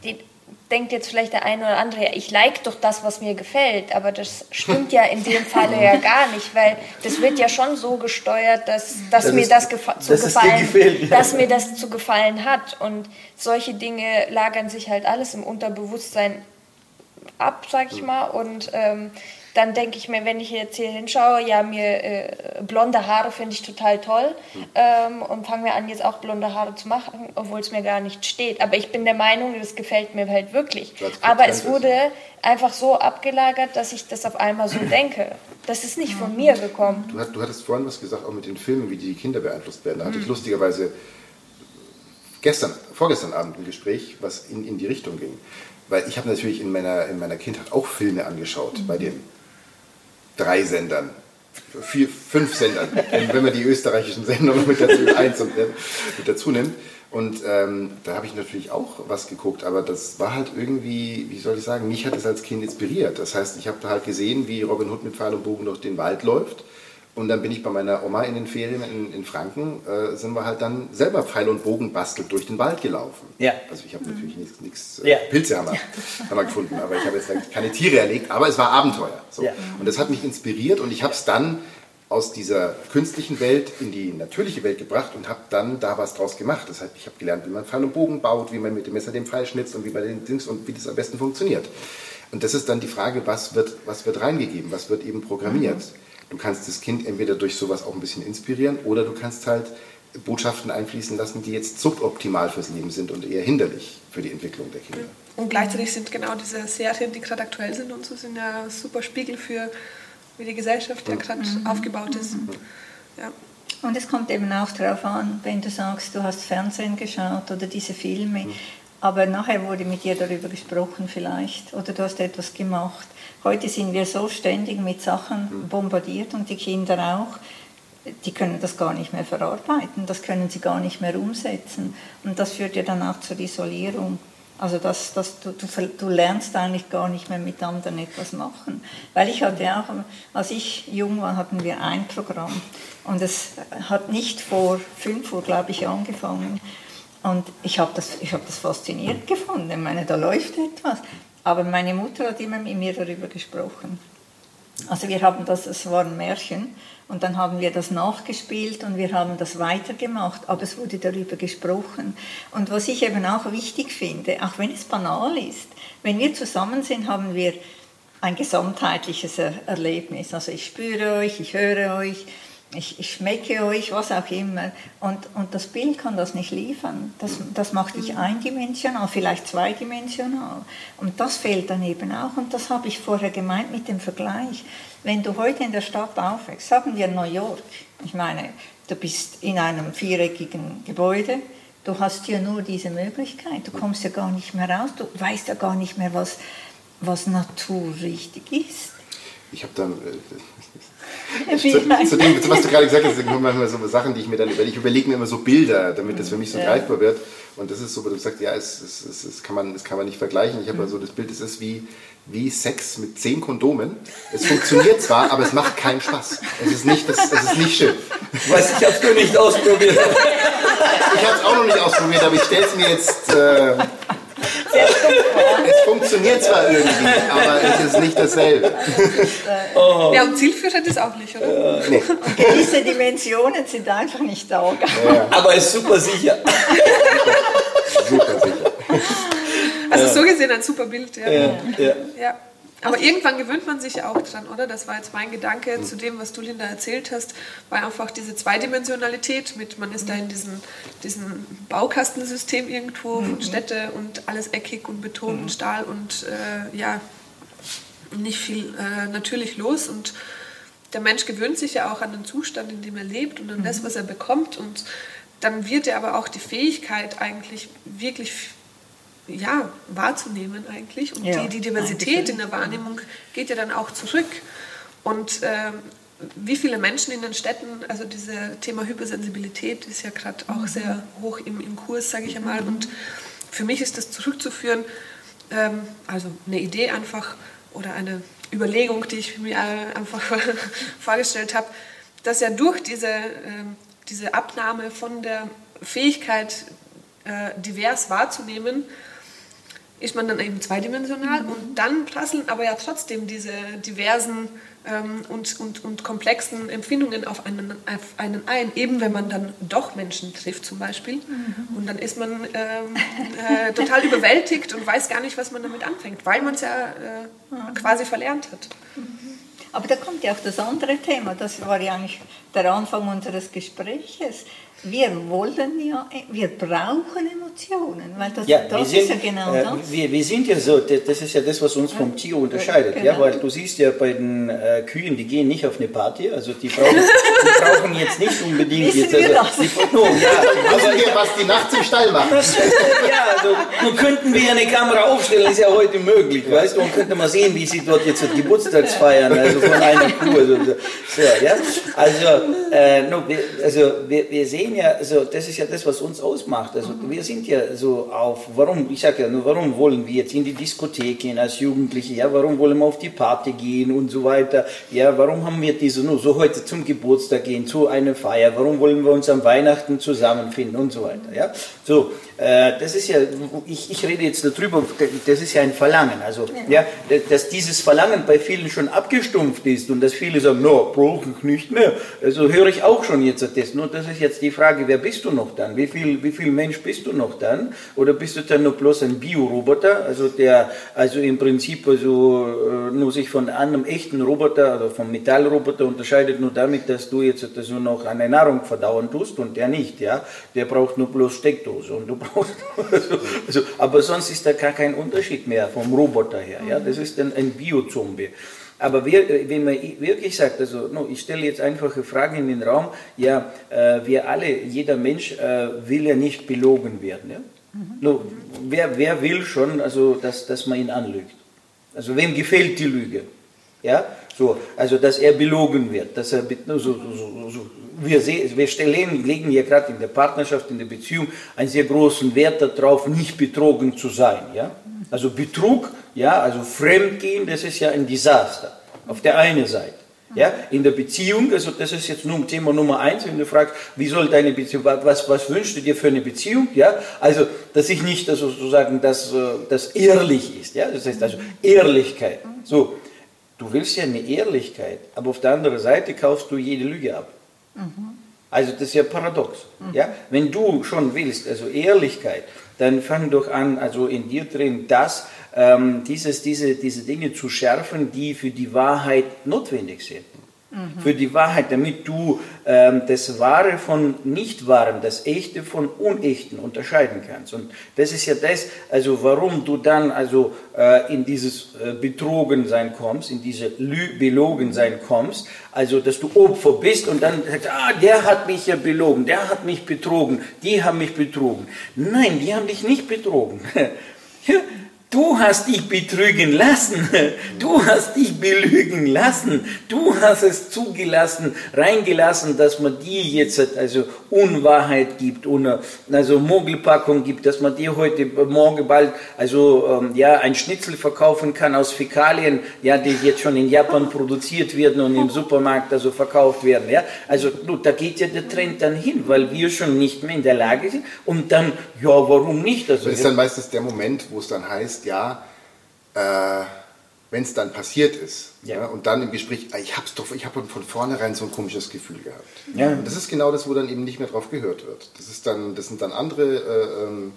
die, denkt jetzt vielleicht der eine oder andere, ja, ich like doch das, was mir gefällt, aber das stimmt ja in dem Falle ja gar nicht, weil das wird ja schon so gesteuert, dass, dass das mir ist, das, gefa zu gefallen, gefällt, ja. dass mir das zu gefallen hat und solche Dinge lagern sich halt alles im Unterbewusstsein ab, sag ich mal. Und ähm, dann denke ich mir, wenn ich jetzt hier hinschaue, ja, mir äh, blonde Haare finde ich total toll ähm, und fange mir an, jetzt auch blonde Haare zu machen, obwohl es mir gar nicht steht. Aber ich bin der Meinung, das gefällt mir halt wirklich. Aber es wurde einfach so abgelagert, dass ich das auf einmal so denke. Das ist nicht von mir gekommen. Du, du hattest vorhin was gesagt, auch mit den Filmen, wie die Kinder beeinflusst werden. Da hatte ich mhm. lustigerweise gestern, vorgestern Abend ein Gespräch, was in, in die Richtung ging. Weil ich habe natürlich in meiner, in meiner Kindheit auch Filme angeschaut, mhm. bei den drei Sendern. Vier, fünf Sendern, wenn man die österreichischen Sender noch mit dazu, eins und, äh, mit dazu nimmt. Und ähm, da habe ich natürlich auch was geguckt, aber das war halt irgendwie, wie soll ich sagen, mich hat es als Kind inspiriert. Das heißt, ich habe halt gesehen, wie Robin Hood mit Pfeil und Bogen durch den Wald läuft und dann bin ich bei meiner Oma in den Ferien in, in Franken, äh, sind wir halt dann selber Pfeil und Bogen bastelt durch den Wald gelaufen. Ja. Also ich habe natürlich nichts, äh, ja. Pilze haben wir, haben wir gefunden, aber ich habe jetzt keine Tiere erlegt, aber es war Abenteuer. So. Ja. Und das hat mich inspiriert und ich habe es dann aus dieser künstlichen Welt in die natürliche Welt gebracht und habe dann da was draus gemacht. Das heißt, ich habe gelernt, wie man Pfeil und Bogen baut, wie man mit dem Messer den Pfeil schnitzt und wie man den Dings und wie das am besten funktioniert. Und das ist dann die Frage, was wird, was wird reingegeben, was wird eben programmiert. Mhm. Du kannst das Kind entweder durch sowas auch ein bisschen inspirieren oder du kannst halt Botschaften einfließen lassen, die jetzt suboptimal fürs Leben sind und eher hinderlich für die Entwicklung der Kinder. Und gleichzeitig sind genau diese Serien, die gerade aktuell sind und so, sind ja super Spiegel für, wie die Gesellschaft ja gerade mhm. aufgebaut ist. Mhm. Ja. Und es kommt eben auch darauf an, wenn du sagst, du hast Fernsehen geschaut oder diese Filme, mhm. aber nachher wurde mit dir darüber gesprochen vielleicht oder du hast etwas gemacht Heute sind wir so ständig mit Sachen hm. bombardiert und die Kinder auch. Die können das gar nicht mehr verarbeiten, das können sie gar nicht mehr umsetzen. Und das führt ja dann auch zur Isolierung. Also das, das, du, du, du, lernst eigentlich gar nicht mehr mit anderen etwas machen. Weil ich hatte auch, als ich jung war, hatten wir ein Programm. Und es hat nicht vor fünf Uhr, glaube ich, angefangen. Und ich habe das, hab das fasziniert gefunden. Ich meine, da läuft etwas. Aber meine Mutter hat immer mit mir darüber gesprochen. Also wir haben das, es war ein Märchen und dann haben wir das nachgespielt und wir haben das weitergemacht, aber es wurde darüber gesprochen. Und was ich eben auch wichtig finde, auch wenn es banal ist, wenn wir zusammen sind, haben wir ein gesamtheitliches Erlebnis. Also ich spüre euch, ich höre euch, ich, ich schmecke euch, was auch immer. Und, und das Bild kann das nicht liefern. Das, das macht dich mhm. eindimensional, vielleicht zweidimensional. Und das fehlt dann eben auch. Und das habe ich vorher gemeint mit dem Vergleich. Wenn du heute in der Stadt aufwächst, sagen wir New York, ich meine, du bist in einem viereckigen Gebäude, du hast ja nur diese Möglichkeit, du kommst ja gar nicht mehr raus, du weißt ja gar nicht mehr, was, was Natur richtig ist. Ich habe dann, äh, zu, zu, dem, was du gerade gesagt hast, sind manchmal so Sachen, die ich mir dann überlege. Ich überlege mir immer so Bilder, damit das für mich so ja. greifbar wird. Und das ist so, wo du sagst, ja, es, es, es, es, kann, man, es kann man nicht vergleichen. Ich habe mhm. so das Bild, es ist wie, wie Sex mit zehn Kondomen. Es funktioniert zwar, aber es macht keinen Spaß. Es ist nicht, es, es ist nicht schön. Ich weiß, ich habe es nur nicht ausprobiert. ich habe es auch noch nicht ausprobiert, aber ich stelle es mir jetzt... Äh, es funktioniert zwar irgendwie, aber es ist nicht dasselbe. Oh. Ja, und zielführend ist auch nicht, oder? Nee. Diese Dimensionen sind einfach nicht da. Ja. Aber ist super sicher. super sicher. Also so gesehen ein super Bild, ja. ja. ja. Aber irgendwann gewöhnt man sich ja auch dran, oder? Das war jetzt mein Gedanke mhm. zu dem, was du, Linda, erzählt hast, war einfach diese Zweidimensionalität mit, man ist mhm. da in diesem, diesem Baukastensystem irgendwo mhm. von Städte und alles eckig und Beton und mhm. Stahl und äh, ja, nicht viel äh, natürlich los und der Mensch gewöhnt sich ja auch an den Zustand, in dem er lebt und an das, mhm. was er bekommt und dann wird er aber auch die Fähigkeit eigentlich wirklich ja, wahrzunehmen eigentlich. Und ja, die, die Diversität in der Wahrnehmung geht ja dann auch zurück. Und äh, wie viele Menschen in den Städten, also dieses Thema Hypersensibilität ist ja gerade auch mhm. sehr hoch im, im Kurs, sage ich einmal. Und für mich ist das zurückzuführen, ähm, also eine Idee einfach oder eine Überlegung, die ich mir einfach *laughs* vorgestellt habe, dass ja durch diese, äh, diese Abnahme von der Fähigkeit, äh, divers wahrzunehmen, ist man dann eben zweidimensional mhm. und dann prasseln aber ja trotzdem diese diversen ähm, und, und, und komplexen Empfindungen auf einen, auf einen ein, eben wenn man dann doch Menschen trifft zum Beispiel mhm. und dann ist man ähm, äh, total überwältigt und weiß gar nicht, was man damit anfängt, weil man es ja äh, mhm. quasi verlernt hat. Mhm. Aber da kommt ja auch das andere Thema, das war ja eigentlich der Anfang unseres Gespräches wir wollen ja, wir brauchen Emotionen, weil das, ja, das sind, ist ja genau äh, das. Wir, wir sind ja so, das ist ja das, was uns vom Tier unterscheidet, genau. ja, weil du siehst ja bei den äh, Kühen, die gehen nicht auf eine Party, also die brauchen, die brauchen jetzt nicht unbedingt Wissen jetzt, also, die, no, ja, *laughs* aber wir, was die nachts im Stall machen. ja, also nun könnten wir eine Kamera aufstellen, ist ja heute möglich, ja. weißt du, und könnte mal sehen, wie sie dort jetzt Geburtstagsfeiern, also von einer Kuh, also, so, ja, also, äh, no, wir, also wir, wir sehen ja, also das ist ja das, was uns ausmacht. Also mhm. wir sind ja so auf, warum, ich sage ja nur, warum wollen wir jetzt in die Diskothek gehen als Jugendliche? Ja, warum wollen wir auf die Party gehen und so weiter? Ja, warum haben wir diese, nur so heute zum Geburtstag gehen, zu einer Feier? Warum wollen wir uns am Weihnachten zusammenfinden und so weiter? Ja, so, das ist ja, ich, ich rede jetzt darüber, das ist ja ein Verlangen. Also, ja. ja, dass dieses Verlangen bei vielen schon abgestumpft ist und dass viele sagen, no, brauche ich nicht mehr. Also höre ich auch schon jetzt das. Nur das ist jetzt die Frage, wer bist du noch dann? Wie viel, wie viel Mensch bist du noch dann? Oder bist du dann nur bloß ein Bioroboter, also der also im Prinzip also äh, nur sich von einem echten Roboter, also vom Metallroboter unterscheidet nur damit, dass du jetzt also noch eine Nahrung verdauen tust und der nicht, ja? Der braucht nur bloß Steckdose und du *laughs* also, aber sonst ist da gar kein Unterschied mehr vom Roboter her. Ja? Das ist dann ein Biozombie. Aber wir, wenn man wirklich sagt, also no, ich stelle jetzt einfache Fragen in den Raum, ja, äh, wir alle, jeder Mensch äh, will ja nicht belogen werden. Ja? Mhm. No, wer, wer will schon, also, dass, dass man ihn anlügt? Also wem gefällt die Lüge? Ja? So, also dass er belogen wird, dass er so, so, so, so wir, wir stellen, legen ja gerade in der Partnerschaft, in der Beziehung einen sehr großen Wert darauf, nicht betrogen zu sein. Ja? Also Betrug, ja, also Fremdgehen, das ist ja ein Desaster. Auf der einen Seite. Ja, in der Beziehung, also das ist jetzt nur Thema Nummer eins, wenn du fragst, wie soll deine Beziehung, was, was wünschst du dir für eine Beziehung? Ja, also, dass ich nicht also sozusagen, dass das ehrlich ist. Ja, das heißt also Ehrlichkeit. So, du willst ja eine Ehrlichkeit, aber auf der anderen Seite kaufst du jede Lüge ab. Also das ist ja paradox. Mhm. Ja? Wenn du schon willst, also Ehrlichkeit, dann fang doch an, also in dir drin das, ähm, dieses, diese, diese Dinge zu schärfen, die für die Wahrheit notwendig sind für die Wahrheit, damit du ähm, das Wahre von Nicht-Wahrem, das Echte von Unechten unterscheiden kannst. Und das ist ja das, also warum du dann also äh, in dieses äh, Betrogensein kommst, in diese Lü Belogensein kommst, also dass du Opfer bist und dann sagst, ah, der hat mich ja belogen, der hat mich betrogen, die haben mich betrogen. Nein, die haben dich nicht betrogen. *laughs* Du hast dich betrügen lassen. *laughs* Du hast dich belügen lassen. Du hast es zugelassen, reingelassen, dass man dir jetzt also Unwahrheit gibt, oder also Mogelpackung gibt, dass man dir heute morgen bald also ähm, ja ein Schnitzel verkaufen kann aus Fäkalien, ja, die jetzt schon in Japan *laughs* produziert werden und im Supermarkt also verkauft werden. Ja, also du, da geht ja der Trend dann hin, weil wir schon nicht mehr in der Lage sind. Und dann ja, warum nicht? Also, das ist dann meistens der Moment, wo es dann heißt ja, äh, wenn es dann passiert ist ja. ja. und dann im Gespräch, ah, ich habe doch, ich habe von vornherein so ein komisches Gefühl gehabt. Ja. Und das ist genau das, wo dann eben nicht mehr drauf gehört wird. Das ist dann, das sind dann andere äh, ähm,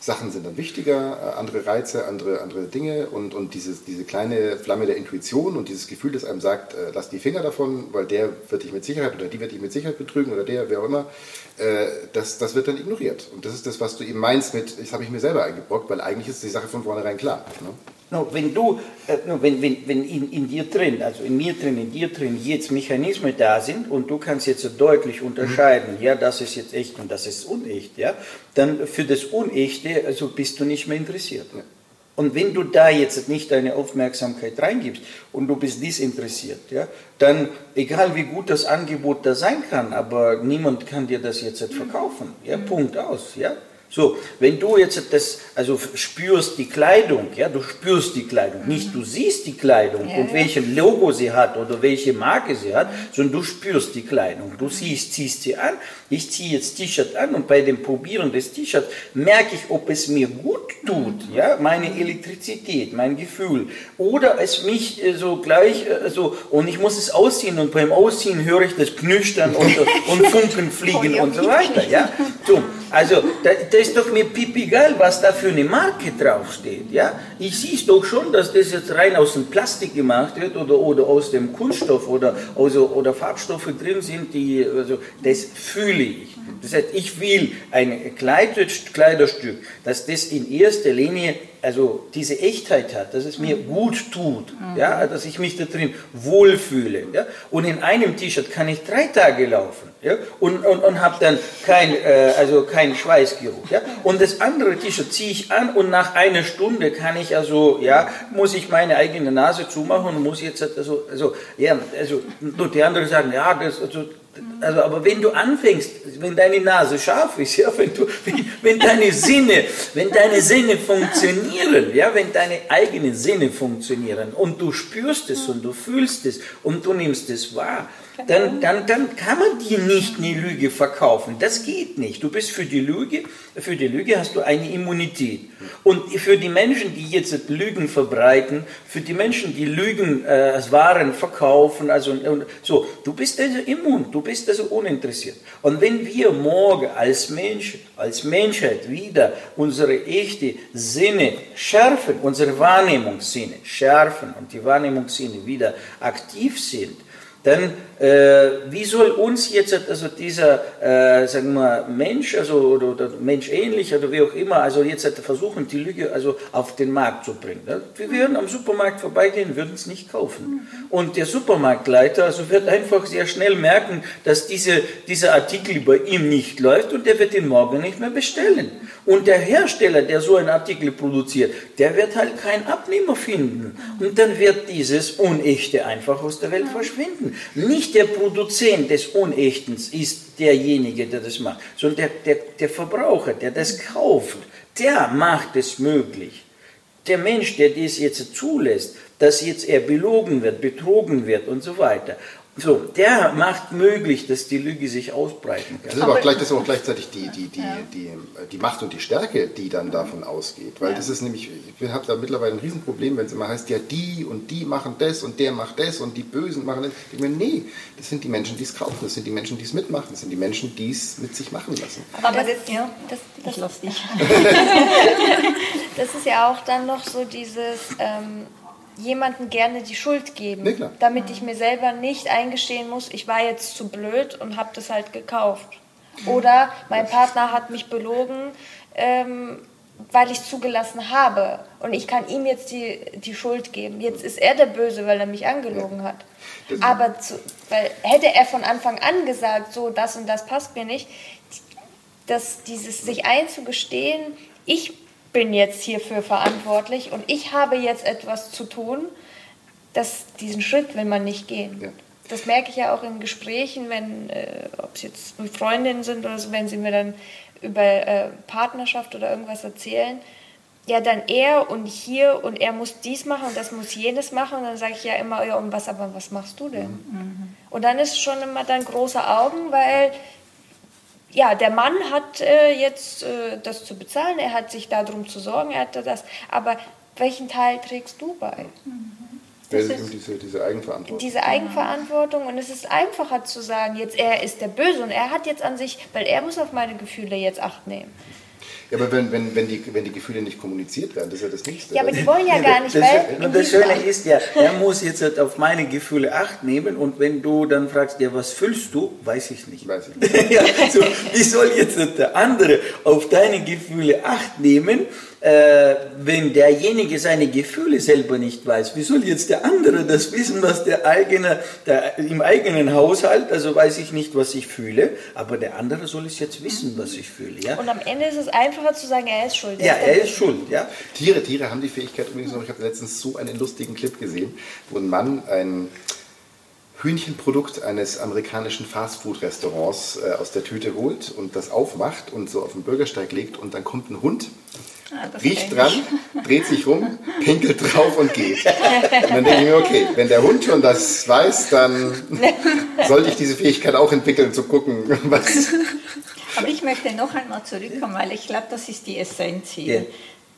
Sachen sind dann wichtiger, äh, andere Reize, andere, andere Dinge und, und dieses, diese kleine Flamme der Intuition und dieses Gefühl, das einem sagt, äh, lass die Finger davon, weil der wird dich mit Sicherheit oder die wird dich mit Sicherheit betrügen oder der, wer auch immer, äh, das, das wird dann ignoriert. Und das ist das, was du eben meinst mit, das habe ich mir selber eingebrockt, weil eigentlich ist die Sache von vornherein klar. Ne? No, wenn du, äh, no, wenn, wenn, wenn in, in dir drin, also in mir drin, in dir drin jetzt Mechanismen da sind und du kannst jetzt so deutlich unterscheiden, mhm. ja, das ist jetzt echt und das ist unecht, ja, dann für das Unechte, also bist du nicht mehr interessiert. Ja. Und wenn du da jetzt nicht deine Aufmerksamkeit reingibst und du bist disinteressiert, ja, dann egal wie gut das Angebot da sein kann, aber niemand kann dir das jetzt verkaufen, ja, mhm. Punkt aus, ja. So, wenn du jetzt das, also spürst die Kleidung, ja, du spürst die Kleidung, nicht du siehst die Kleidung ja, und welches Logo sie hat oder welche Marke sie hat, sondern du spürst die Kleidung. Du siehst, ziehst sie an, ich ziehe jetzt T-Shirt an und bei dem Probieren des T-Shirts merke ich, ob es mir gut tut, ja, meine Elektrizität, mein Gefühl, oder es mich äh, so gleich, äh, so, und ich muss es ausziehen und beim Ausziehen höre ich das Knüstern und, *laughs* und Funken fliegen und so weiter, ja. So, also, da, da ist doch mir pipi geil, was da für eine Marke draufsteht. Ja? Ich sehe es doch schon, dass das jetzt rein aus dem Plastik gemacht wird oder, oder aus dem Kunststoff oder, also, oder Farbstoffe drin sind, die, also, das fühle ich. Das heißt, ich will ein Kleiderstück, dass das in erster Linie also diese Echtheit hat, dass es mir mhm. gut tut, mhm. ja, dass ich mich da drin wohlfühle. Ja? Und in einem T-Shirt kann ich drei Tage laufen ja? und, und, und habe dann kein, äh, also keinen Schweißgeruch. Ja? Und das andere T-Shirt ziehe ich an und nach einer Stunde kann ich also, ja, muss ich meine eigene Nase zumachen und muss jetzt also, also ja, also, die anderen sagen, ja, das, also, also, aber wenn du anfängst, wenn deine Nase scharf ist, *laughs* ja, wenn, du, wenn, wenn deine Sinne, wenn deine Sinne funktionieren, ja, wenn deine eigenen Sinne funktionieren und du spürst es und du fühlst es und du nimmst es wahr, dann, dann, dann kann man dir nicht eine Lüge verkaufen. Das geht nicht. Du bist für die Lüge, für die Lüge hast du eine Immunität. Und für die Menschen, die jetzt Lügen verbreiten, für die Menschen, die Lügen äh, als Waren verkaufen, also so, du bist also immun, du bist also uninteressiert. Und wenn wir morgen als Mensch, als Menschheit wieder unsere echte Sinne schärfen, unsere Wahrnehmungssinne schärfen und die Wahrnehmungssinne wieder aktiv sind, dann äh, wie soll uns jetzt also dieser, äh, sagen wir, Mensch, also oder, oder Menschähnlich oder wie auch immer, also jetzt versuchen, die Lüge also auf den Markt zu bringen. Ne? Wir würden am Supermarkt vorbeigehen, würden es nicht kaufen. Und der Supermarktleiter also wird einfach sehr schnell merken, dass diese, dieser Artikel bei ihm nicht läuft und der wird ihn morgen nicht mehr bestellen. Und der Hersteller, der so einen Artikel produziert, der wird halt keinen Abnehmer finden. Und dann wird dieses Unechte einfach aus der Welt verschwinden. Nicht der Produzent des Unechtens ist derjenige, der das macht, sondern der, der, der Verbraucher, der das kauft, der macht es möglich. Der Mensch, der dies jetzt zulässt, dass jetzt er belogen wird, betrogen wird und so weiter. So, der macht möglich, dass die Lüge sich ausbreiten kann. Das ist aber, auch, gleich, das ist auch gleichzeitig die, die, die, die, die Macht und die Stärke, die dann davon ausgeht. Weil das ist nämlich, ich habe da mittlerweile ein Riesenproblem, wenn es immer heißt, ja, die und die machen das und der macht das und die Bösen machen das. Ich meine, nee, das sind die Menschen, die es kaufen, das sind die Menschen, die es mitmachen, das sind die Menschen, die es mit sich machen lassen. Aber das, ja, das, das, ich lass dich. *laughs* *laughs* das ist ja auch dann noch so dieses, ähm, jemandem gerne die Schuld geben, nee, damit ich mir selber nicht eingestehen muss, ich war jetzt zu blöd und habe das halt gekauft. Oder mein Partner hat mich belogen, ähm, weil ich zugelassen habe und ich kann ihm jetzt die, die Schuld geben. Jetzt ist er der Böse, weil er mich angelogen hat. Aber zu, weil hätte er von Anfang an gesagt, so das und das passt mir nicht, dass dieses sich einzugestehen, ich bin jetzt hierfür verantwortlich und ich habe jetzt etwas zu tun, dass diesen Schritt will man nicht gehen. Ja. Das merke ich ja auch in Gesprächen, wenn, äh, ob es jetzt Freundinnen sind oder so, wenn sie mir dann über äh, Partnerschaft oder irgendwas erzählen. Ja, dann er und hier und er muss dies machen und das muss jenes machen. Und dann sage ich ja immer, ja, und was, aber was machst du denn? Mhm. Und dann ist schon immer dann große Augen, weil ja, der Mann hat äh, jetzt äh, das zu bezahlen, er hat sich darum zu sorgen, er hat das, aber welchen Teil trägst du bei? Mhm. Das ist diese, diese Eigenverantwortung. Diese Eigenverantwortung und es ist einfacher zu sagen, jetzt er ist der Böse und er hat jetzt an sich, weil er muss auf meine Gefühle jetzt Acht nehmen. Ja, aber wenn, wenn, wenn, die, wenn die Gefühle nicht kommuniziert werden, das ist ja das Nächste. Ja, aber die wollen ja gar nicht, das, weil Und das Schöne ist ja, er muss jetzt halt auf meine Gefühle Acht nehmen und wenn du dann fragst, ja, was fühlst du, weiß ich nicht. Weiß ich *laughs* nicht. ja, so, wie soll jetzt der andere auf deine Gefühle Acht nehmen, äh, wenn derjenige seine Gefühle selber nicht weiß? Wie soll jetzt der andere das wissen, was der eigene, der, im eigenen Haushalt, also weiß ich nicht, was ich fühle, aber der andere soll es jetzt wissen, was ich fühle. Ja, und am Ende ist es einfacher zu sagen, er ist schuld. ja er ist schuld. Ja? Tiere, Tiere haben die Fähigkeit übrigens noch, ich habe letztens so einen lustigen Clip gesehen, wo ein Mann ein Hühnchenprodukt eines amerikanischen Fastfood-Restaurants äh, aus der Tüte holt und das aufmacht und so auf den Bürgersteig legt und dann kommt ein Hund, Ah, riecht dran, *laughs* dreht sich rum, pinkelt drauf und geht. Und dann denke ich mir, okay, wenn der Hund schon das weiß, dann sollte ich diese Fähigkeit auch entwickeln, zu gucken, was... Aber ich möchte noch einmal zurückkommen, weil ich glaube, das ist die Essenz hier. Ja.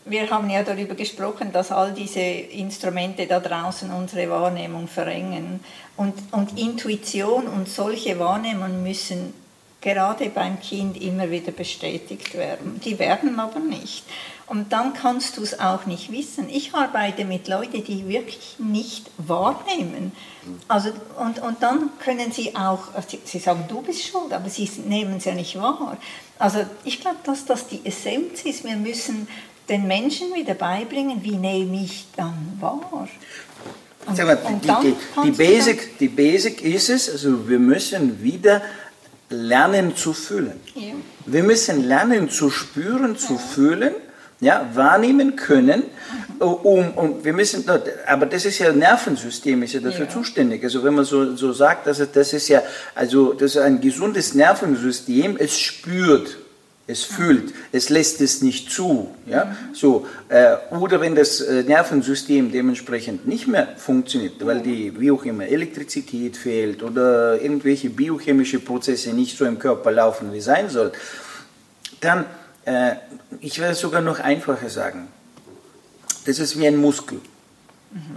Wir haben ja darüber gesprochen, dass all diese Instrumente da draußen unsere Wahrnehmung verengen. Und, und Intuition und solche Wahrnehmungen müssen gerade beim Kind immer wieder bestätigt werden. Die werden aber nicht. Und dann kannst du es auch nicht wissen. Ich arbeite mit Leuten, die wirklich nicht wahrnehmen. Also, und, und dann können sie auch, sie, sie sagen, du bist schuld, aber sie nehmen es ja nicht wahr. Also ich glaube, dass das die Essenz ist. Wir müssen den Menschen wieder beibringen, wie nehme ich dann wahr. Und, Sag mal, die, dann die, die, Basic, die Basic ist es, also wir müssen wieder lernen zu fühlen. Ja. Wir müssen lernen zu spüren, zu fühlen, ja, wahrnehmen können. Um, um, wir müssen, aber das ist ja Nervensystem, ist ja dafür Ja. zuständig. Also wenn man so, so sagt, dass es, das ist ja, also das ist ein gesundes Nervensystem, es spürt. Es fühlt, es lässt es nicht zu. Ja? So, äh, oder wenn das äh, Nervensystem dementsprechend nicht mehr funktioniert, weil die, wie auch immer, Elektrizität fehlt oder irgendwelche biochemische Prozesse nicht so im Körper laufen, wie sein soll, dann, äh, ich werde es sogar noch einfacher sagen, das ist wie ein Muskel.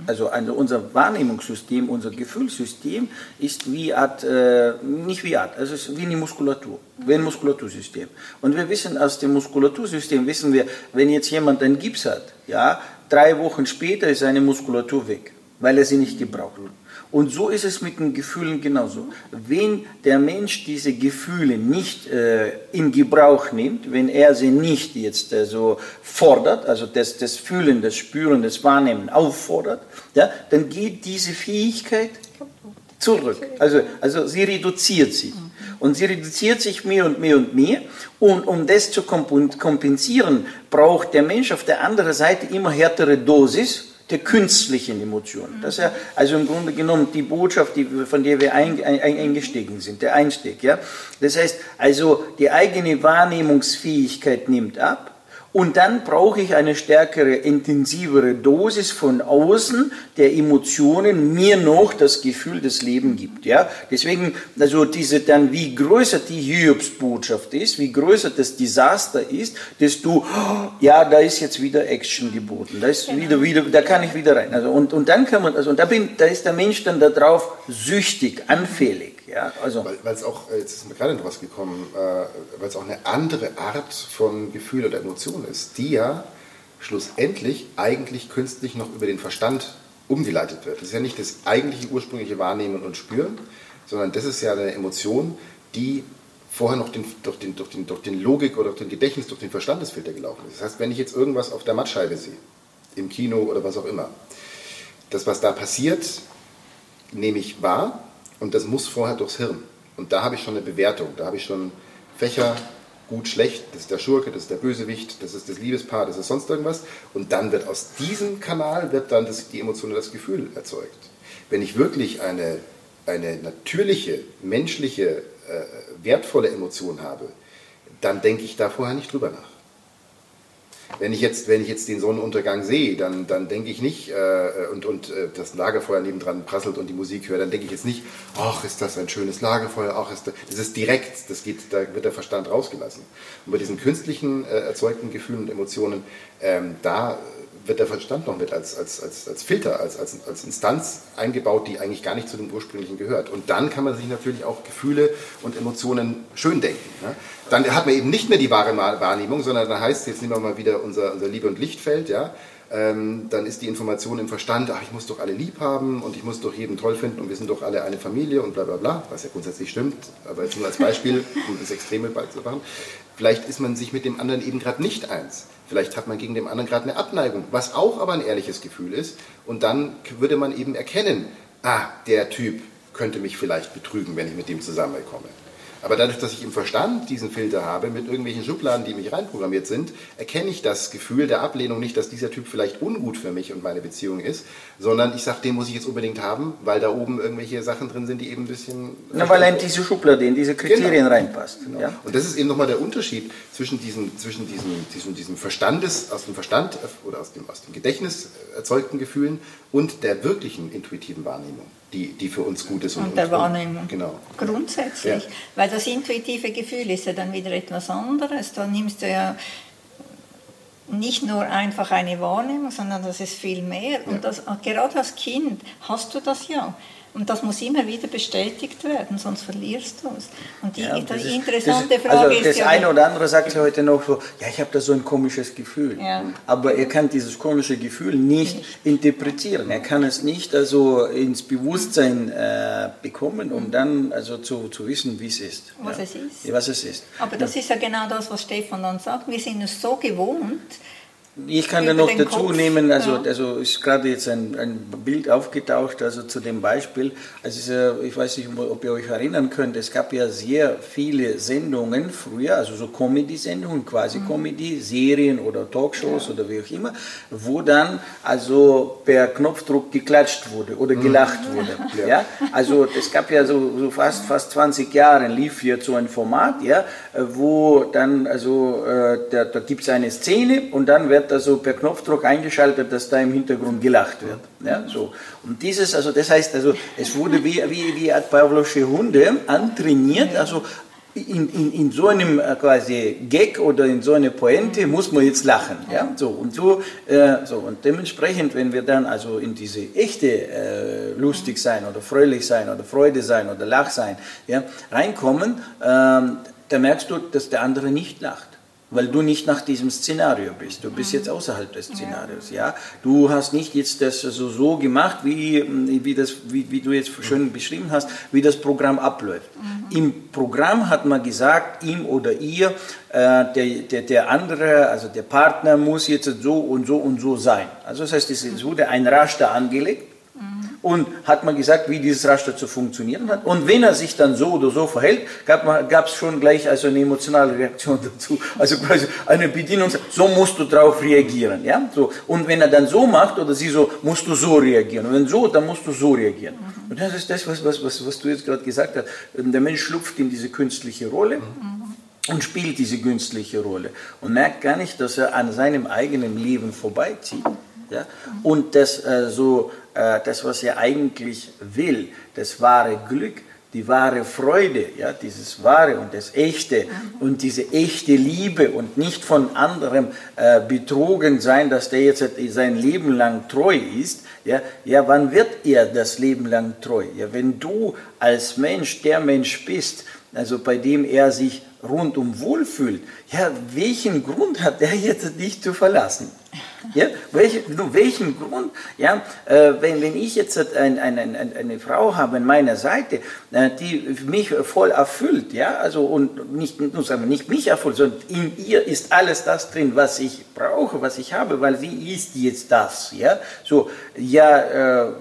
Also, also unser Wahrnehmungssystem, unser Gefühlssystem ist wie Art, äh, nicht wie Art, es ist wie eine Muskulatur, wie ein Muskulatursystem. Und wir wissen aus dem Muskulatursystem, wissen wir, wenn jetzt jemand einen Gips hat, ja, drei Wochen später ist seine Muskulatur weg, weil er sie nicht gebraucht hat. Und so ist es mit den Gefühlen genauso. Wenn der Mensch diese Gefühle nicht äh, in Gebrauch nimmt, wenn er sie nicht jetzt äh, so fordert, also das, das Fühlen, das Spüren, das Wahrnehmen auffordert, ja, dann geht diese Fähigkeit zurück. Also, also sie reduziert sich. Und sie reduziert sich mehr und mehr und mehr. Und um das zu kompen- kompensieren, braucht der Mensch auf der anderen Seite immer härtere Dosis der künstlichen Emotionen. Das ist ja also im Grunde genommen die Botschaft, die, von der wir ein, ein, eingestiegen sind, der Einstieg. Ja? Das heißt, also die eigene Wahrnehmungsfähigkeit nimmt ab. Und dann brauche ich eine stärkere, intensivere Dosis von außen der Emotionen mir noch das Gefühl des Lebens gibt. Ja? Deswegen, also diese dann, wie größer die Hiobsbotschaft ist, wie größer das Desaster ist, desto, ja, da ist jetzt wieder Action geboten. Da ist wieder, wieder, da kann ich wieder rein. Also, und, und dann kann man, also, und da bin, da ist der Mensch dann darauf süchtig, anfällig. Ja? Also, Weil es auch, äh, jetzt ist mir gerade noch was gekommen, äh, weil es auch eine andere Art von Gefühl oder Emotion ist, die ja schlussendlich eigentlich künstlich noch über den Verstand umgeleitet wird. Das ist ja nicht das eigentliche ursprüngliche Wahrnehmen und Spüren, sondern das ist ja eine Emotion, die vorher noch den, durch, den, durch, den, durch den Logik oder durch den Gedächtnis, durch den Verstandesfilter gelaufen ist. Das heißt, wenn ich jetzt irgendwas auf der Mattscheibe sehe, im Kino oder was auch immer, das, was da passiert, nehme ich wahr und das muss vorher durchs Hirn. Und da habe ich schon eine Bewertung, da habe ich schon Fächer, gut, schlecht, das ist der Schurke, das ist der Bösewicht, das ist das Liebespaar, das ist sonst irgendwas. Und dann wird aus diesem Kanal wird dann das, die Emotion oder das Gefühl erzeugt. Wenn ich wirklich eine, eine natürliche, menschliche, äh, wertvolle Emotion habe, dann denke ich da vorher nicht drüber nach. Wenn ich jetzt, wenn ich jetzt den Sonnenuntergang sehe, dann, dann denke ich nicht, äh, und, und äh, das Lagerfeuer nebendran prasselt und die Musik höre, dann denke ich jetzt nicht, ach, ist das ein schönes Lagerfeuer, ach, ist das, das ist direkt, das geht, da wird der Verstand rausgelassen. Und bei diesen künstlichen äh, erzeugten Gefühlen und Emotionen, ähm, da wird der Verstand noch mit als, als, als, als Filter, als, als, als Instanz eingebaut, die eigentlich gar nicht zu dem ursprünglichen gehört. Und dann kann man sich natürlich auch Gefühle und Emotionen schön denken. Ne? Dann hat man eben nicht mehr die wahre Wahrnehmung, sondern dann heißt, jetzt nehmen wir mal wieder unser, unser Liebe- und Lichtfeld, ja, ähm, dann ist die Information im Verstand, ach, ich muss doch alle lieb haben und ich muss doch jeden toll finden und wir sind doch alle eine Familie und bla bla bla, was ja grundsätzlich stimmt, aber jetzt nur als Beispiel, *laughs* um das Extreme beizumachen. Vielleicht ist man sich mit dem anderen eben gerade nicht eins. Vielleicht hat man gegen den anderen gerade eine Abneigung, was auch aber ein ehrliches Gefühl ist. Und dann würde man eben erkennen, ah, der Typ könnte mich vielleicht betrügen, wenn ich mit dem zusammenkomme. Aber dadurch, dass ich im Verstand diesen Filter habe, mit irgendwelchen Schubladen, die mich reinprogrammiert sind, erkenne ich das Gefühl der Ablehnung nicht, dass dieser Typ vielleicht ungut für mich und meine Beziehung ist, sondern ich sage, den muss ich jetzt unbedingt haben, weil da oben irgendwelche Sachen drin sind, die eben ein bisschen... Na, weil in diese Schublade, in diese Kriterien genau. reinpasst. Genau. Ja? Und das ist eben nochmal der Unterschied zwischen diesem, zwischen diesem, diesem, diesem Verstandes, aus dem Verstand oder aus dem, aus dem Gedächtnis erzeugten Gefühlen und der wirklichen intuitiven Wahrnehmung die, die für uns gut ist. Und, und der Wahrnehmung. Genau. Grundsätzlich. Ja. Weil das intuitive Gefühl ist ja dann wieder etwas anderes. Da nimmst du ja nicht nur einfach eine Wahrnehmung, sondern das ist viel mehr. Ja. Und das, gerade als Kind hast du das ja. Und das muss immer wieder bestätigt werden, sonst verlierst du es. Und die, ja, die ist, interessante das, Frage also ist das ja... Eine oder andere sagt heute noch so, ja, ich habe da so ein komisches Gefühl. Ja. Aber er kann dieses komische Gefühl nicht, nicht, interpretieren. Er kann es nicht also ins Bewusstsein äh, bekommen, um dann also zu, zu wissen, wie es ist. Was es ist. was es ist. Aber das ist ja genau das, was Stefan dann sagt. Wir sind es so gewohnt, ich kann da noch dazu Kopf. nehmen, also, ja. also ist gerade jetzt ein, ein Bild aufgetaucht, also zu dem Beispiel. Also ich weiß nicht, ob ihr euch erinnern könnt, es gab ja sehr viele Sendungen früher, also so Comedy-Sendungen, quasi mhm. Comedy, Serien oder Talkshows ja. oder wie auch immer, wo dann also per Knopfdruck geklatscht wurde oder mhm. gelacht mhm. wurde. Ja. *laughs* ja. Also es gab ja so, so fast, fast 20 Jahre lief hier so ein Format, ja, wo dann also äh, da, da gibt es eine Szene und dann wird wird also per Knopfdruck eingeschaltet, dass da im Hintergrund gelacht wird. Ja, so. Und dieses, also das heißt, also es wurde wie, wie, wie Pavlovsche Hunde antrainiert, also in, in, in so einem äh, quasi Gag oder in so einer Pointe muss man jetzt lachen. Ja? So, und, so, äh, so, und dementsprechend, wenn wir dann also in diese echte äh, lustig sein oder fröhlich sein oder Freude sein oder Lach sein ja, reinkommen, ähm, da merkst du, dass der andere nicht lacht weil du nicht nach diesem Szenario bist. Du bist jetzt außerhalb des Szenarios. Ja? Du hast nicht jetzt das so, so gemacht, wie, wie, das, wie, wie du jetzt schön beschrieben hast, wie das Programm abläuft. Mhm. Im Programm hat man gesagt, ihm oder ihr, äh, der, der, der andere, also der Partner muss jetzt so und so und so sein. Also das heißt, es wurde ein Raster angelegt und hat man gesagt, wie dieses Raster zu funktionieren hat. Und wenn er sich dann so oder so verhält, gab es schon gleich also eine emotionale Reaktion dazu. Also quasi eine Bedienung, so musst du darauf reagieren. Ja? So. Und wenn er dann so macht oder sie so, musst du so reagieren. Und wenn so, dann musst du so reagieren. Mhm. Und das ist das, was, was, was, was du jetzt gerade gesagt hast. Der Mensch schlupft in diese künstliche Rolle. Mhm und spielt diese künstliche Rolle und merkt gar nicht, dass er an seinem eigenen Leben vorbeizieht. Ja? Und das äh, so äh, das, was er eigentlich will, das wahre Glück, die wahre Freude, ja, dieses wahre und das echte und diese echte Liebe und nicht von anderem äh, betrogen sein, dass der jetzt sein Leben lang treu ist. Ja, ja, wann wird er das Leben lang treu? Ja, wenn du als Mensch der Mensch bist, also bei dem er sich rundum wohlfühlt, ja, welchen Grund hat er jetzt dich zu verlassen? *laughs* Ja, welche, welchen Grund? Ja, äh, wenn, wenn ich jetzt ein, ein, ein, eine Frau habe an meiner Seite, äh, die mich voll erfüllt, ja, also und nicht, nur sagen nicht mich erfüllt, sondern in ihr ist alles das drin, was ich brauche, was ich habe, weil sie ist jetzt das, ja, so, ja, äh,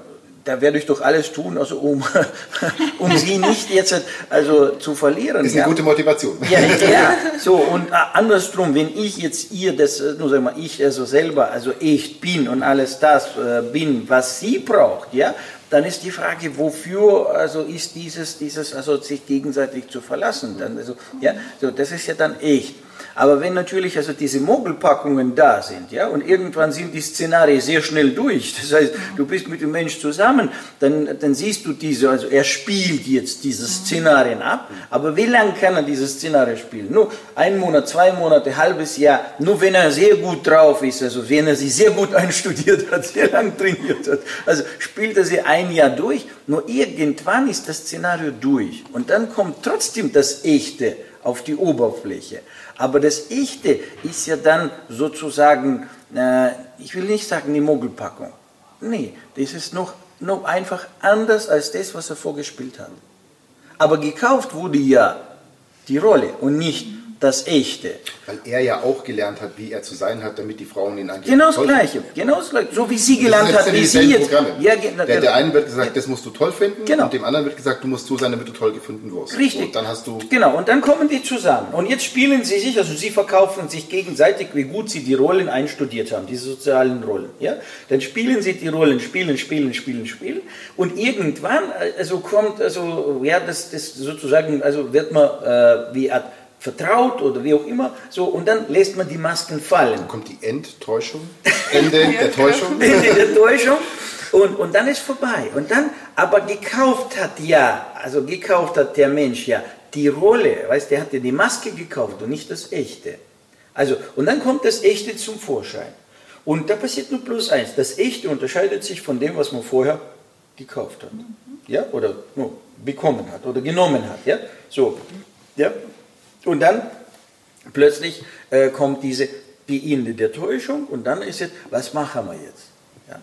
da werde ich doch alles tun, also um, *laughs* um sie nicht jetzt also zu verlieren. Das ist eine ja. gute Motivation. Ja, ja, *laughs* so und äh, andersrum, wenn ich jetzt ihr das, äh, nur sagen wir, ich also selber, also ich bin und alles das äh, bin, was sie braucht, ja, dann ist die Frage, wofür also ist dieses, dieses also sich gegenseitig zu verlassen, dann also ja, so das ist ja dann echt. Aber wenn natürlich also diese Mogelpackungen da sind, ja, und irgendwann sind die Szenarien sehr schnell durch, das heißt, du bist mit dem Mensch zusammen, dann, dann siehst du diese, also er spielt jetzt diese Szenarien ab, aber wie lange kann er diese Szenarien spielen? Nur ein Monat, zwei Monate, halbes Jahr, nur wenn er sehr gut drauf ist, also wenn er sie sehr gut *laughs* einstudiert hat, sehr lang trainiert hat, also spielt er sie ein Jahr durch, nur irgendwann ist das Szenario durch und dann kommt trotzdem das Echte auf die Oberfläche. Aber das Echte ist ja dann sozusagen, äh, ich will nicht sagen die Mogelpackung. Nee, das ist noch, noch einfach anders als das, was er vorgespielt hat. Aber gekauft wurde ja die Rolle und nicht das Echte. Weil er ja auch gelernt hat, wie er zu sein hat, damit die Frauen ihn angeblich Genau das Gleiche, genau das Gleiche. So wie sie gelernt hat, wie sie jetzt. Ja, der, der einen wird gesagt, das musst du toll finden, genau. und dem anderen wird gesagt, du musst so sein, damit du toll gefunden wirst. Richtig. Und dann hast du. Genau, und dann kommen die zusammen. Und jetzt spielen sie sich, also sie verkaufen sich gegenseitig, wie gut sie die Rollen einstudiert haben, diese sozialen Rollen. Ja? Dann spielen sie die Rollen, spielen, spielen, spielen, spielen. Und irgendwann, also kommt, also, ja, das, das sozusagen, also wird man äh, wie Art vertraut oder wie auch immer, so, und dann lässt man die Masken fallen. Dann kommt die Enttäuschung, Ende der *laughs* Täuschung. Ende der Täuschung. Und, und dann ist vorbei. Und dann, aber gekauft hat ja, also gekauft hat der Mensch ja die Rolle, weißt der hat ja die Maske gekauft und nicht das Echte. Also, und dann kommt das Echte zum Vorschein. Und da passiert nur bloß eins, das Echte unterscheidet sich von dem, was man vorher gekauft hat. Ja, oder no, bekommen hat oder genommen hat. Ja, so. Ja, und dann plötzlich äh, kommt diese, die Ende der Täuschung und dann ist jetzt, was machen wir jetzt? Ja.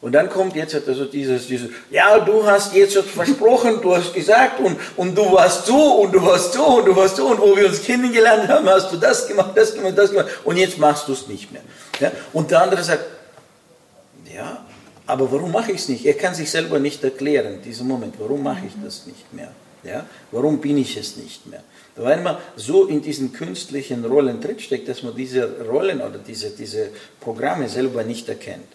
Und dann kommt jetzt also dieses, dieses, ja, du hast jetzt versprochen, du hast gesagt und, und du warst so und du warst so und du warst so und wo wir uns kennengelernt haben, hast du das gemacht, das gemacht, das gemacht und jetzt machst du es nicht mehr. Ja. Und der andere sagt, ja, aber warum mache ich es nicht? Er kann sich selber nicht erklären, diesen Moment, warum mache ich das nicht mehr? Ja? Warum bin ich es nicht mehr? Weil man so in diesen künstlichen Rollen drinsteckt, dass man diese Rollen oder diese, diese Programme selber nicht erkennt.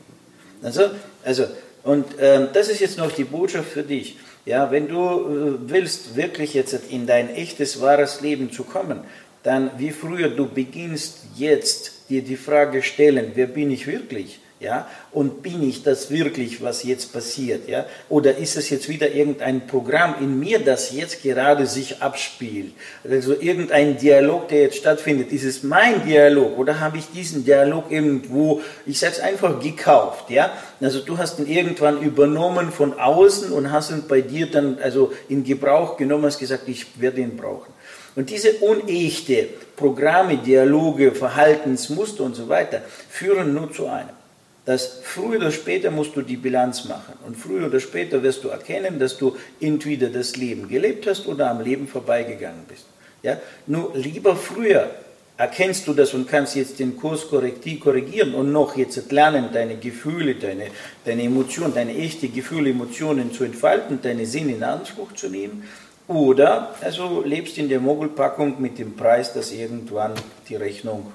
Also, also und äh, das ist jetzt noch die Botschaft für dich. Ja, wenn du äh, willst, wirklich jetzt in dein echtes, wahres Leben zu kommen, dann wie früher du beginnst jetzt dir die Frage stellen, wer bin ich wirklich? Ja, und bin ich das wirklich, was jetzt passiert? Ja? Oder ist es jetzt wieder irgendein Programm in mir, das jetzt gerade sich abspielt? Also irgendein Dialog, der jetzt stattfindet. Ist es mein Dialog oder habe ich diesen Dialog irgendwo, ich sage es einfach, gekauft? Ja? Also du hast ihn irgendwann übernommen von außen und hast ihn bei dir dann also in Gebrauch genommen, hast gesagt, ich werde ihn brauchen. Und diese unechte Programme, Dialoge, Verhaltensmuster und so weiter führen nur zu einem dass früher oder später musst du die Bilanz machen. Und früher oder später wirst du erkennen, dass du entweder das Leben gelebt hast oder am Leben vorbeigegangen bist. Ja? Nur lieber früher erkennst du das und kannst jetzt den Kurs korrigieren und noch jetzt lernen, deine Gefühle, deine, deine Emotionen, deine echte Gefühle, Emotionen zu entfalten, deine Sinne in Anspruch zu nehmen. Oder also lebst in der Mogelpackung mit dem Preis, dass irgendwann die Rechnung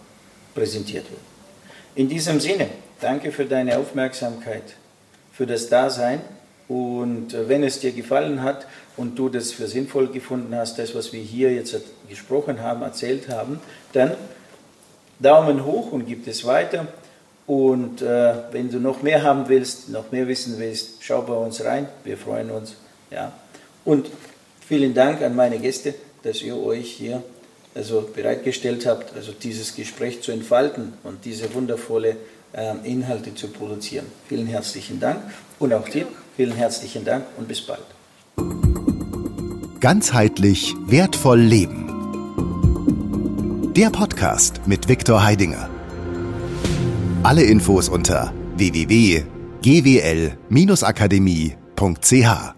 präsentiert wird. In diesem Sinne, Danke für deine Aufmerksamkeit, für das Dasein. Und äh, wenn es dir gefallen hat und du das für sinnvoll gefunden hast, das, was wir hier jetzt gesprochen haben, erzählt haben, dann Daumen hoch und gib es weiter. Und äh, wenn du noch mehr haben willst, noch mehr wissen willst, schau bei uns rein. Wir freuen uns. Ja. Und vielen Dank an meine Gäste, dass ihr euch hier also bereitgestellt habt, also dieses Gespräch zu entfalten und diese wundervolle Inhalte zu produzieren. Vielen herzlichen Dank und auch dir vielen herzlichen Dank und bis bald. Ganzheitlich wertvoll leben. Der Podcast mit Viktor Heidinger. Alle Infos unter www.gwl-akademie.ch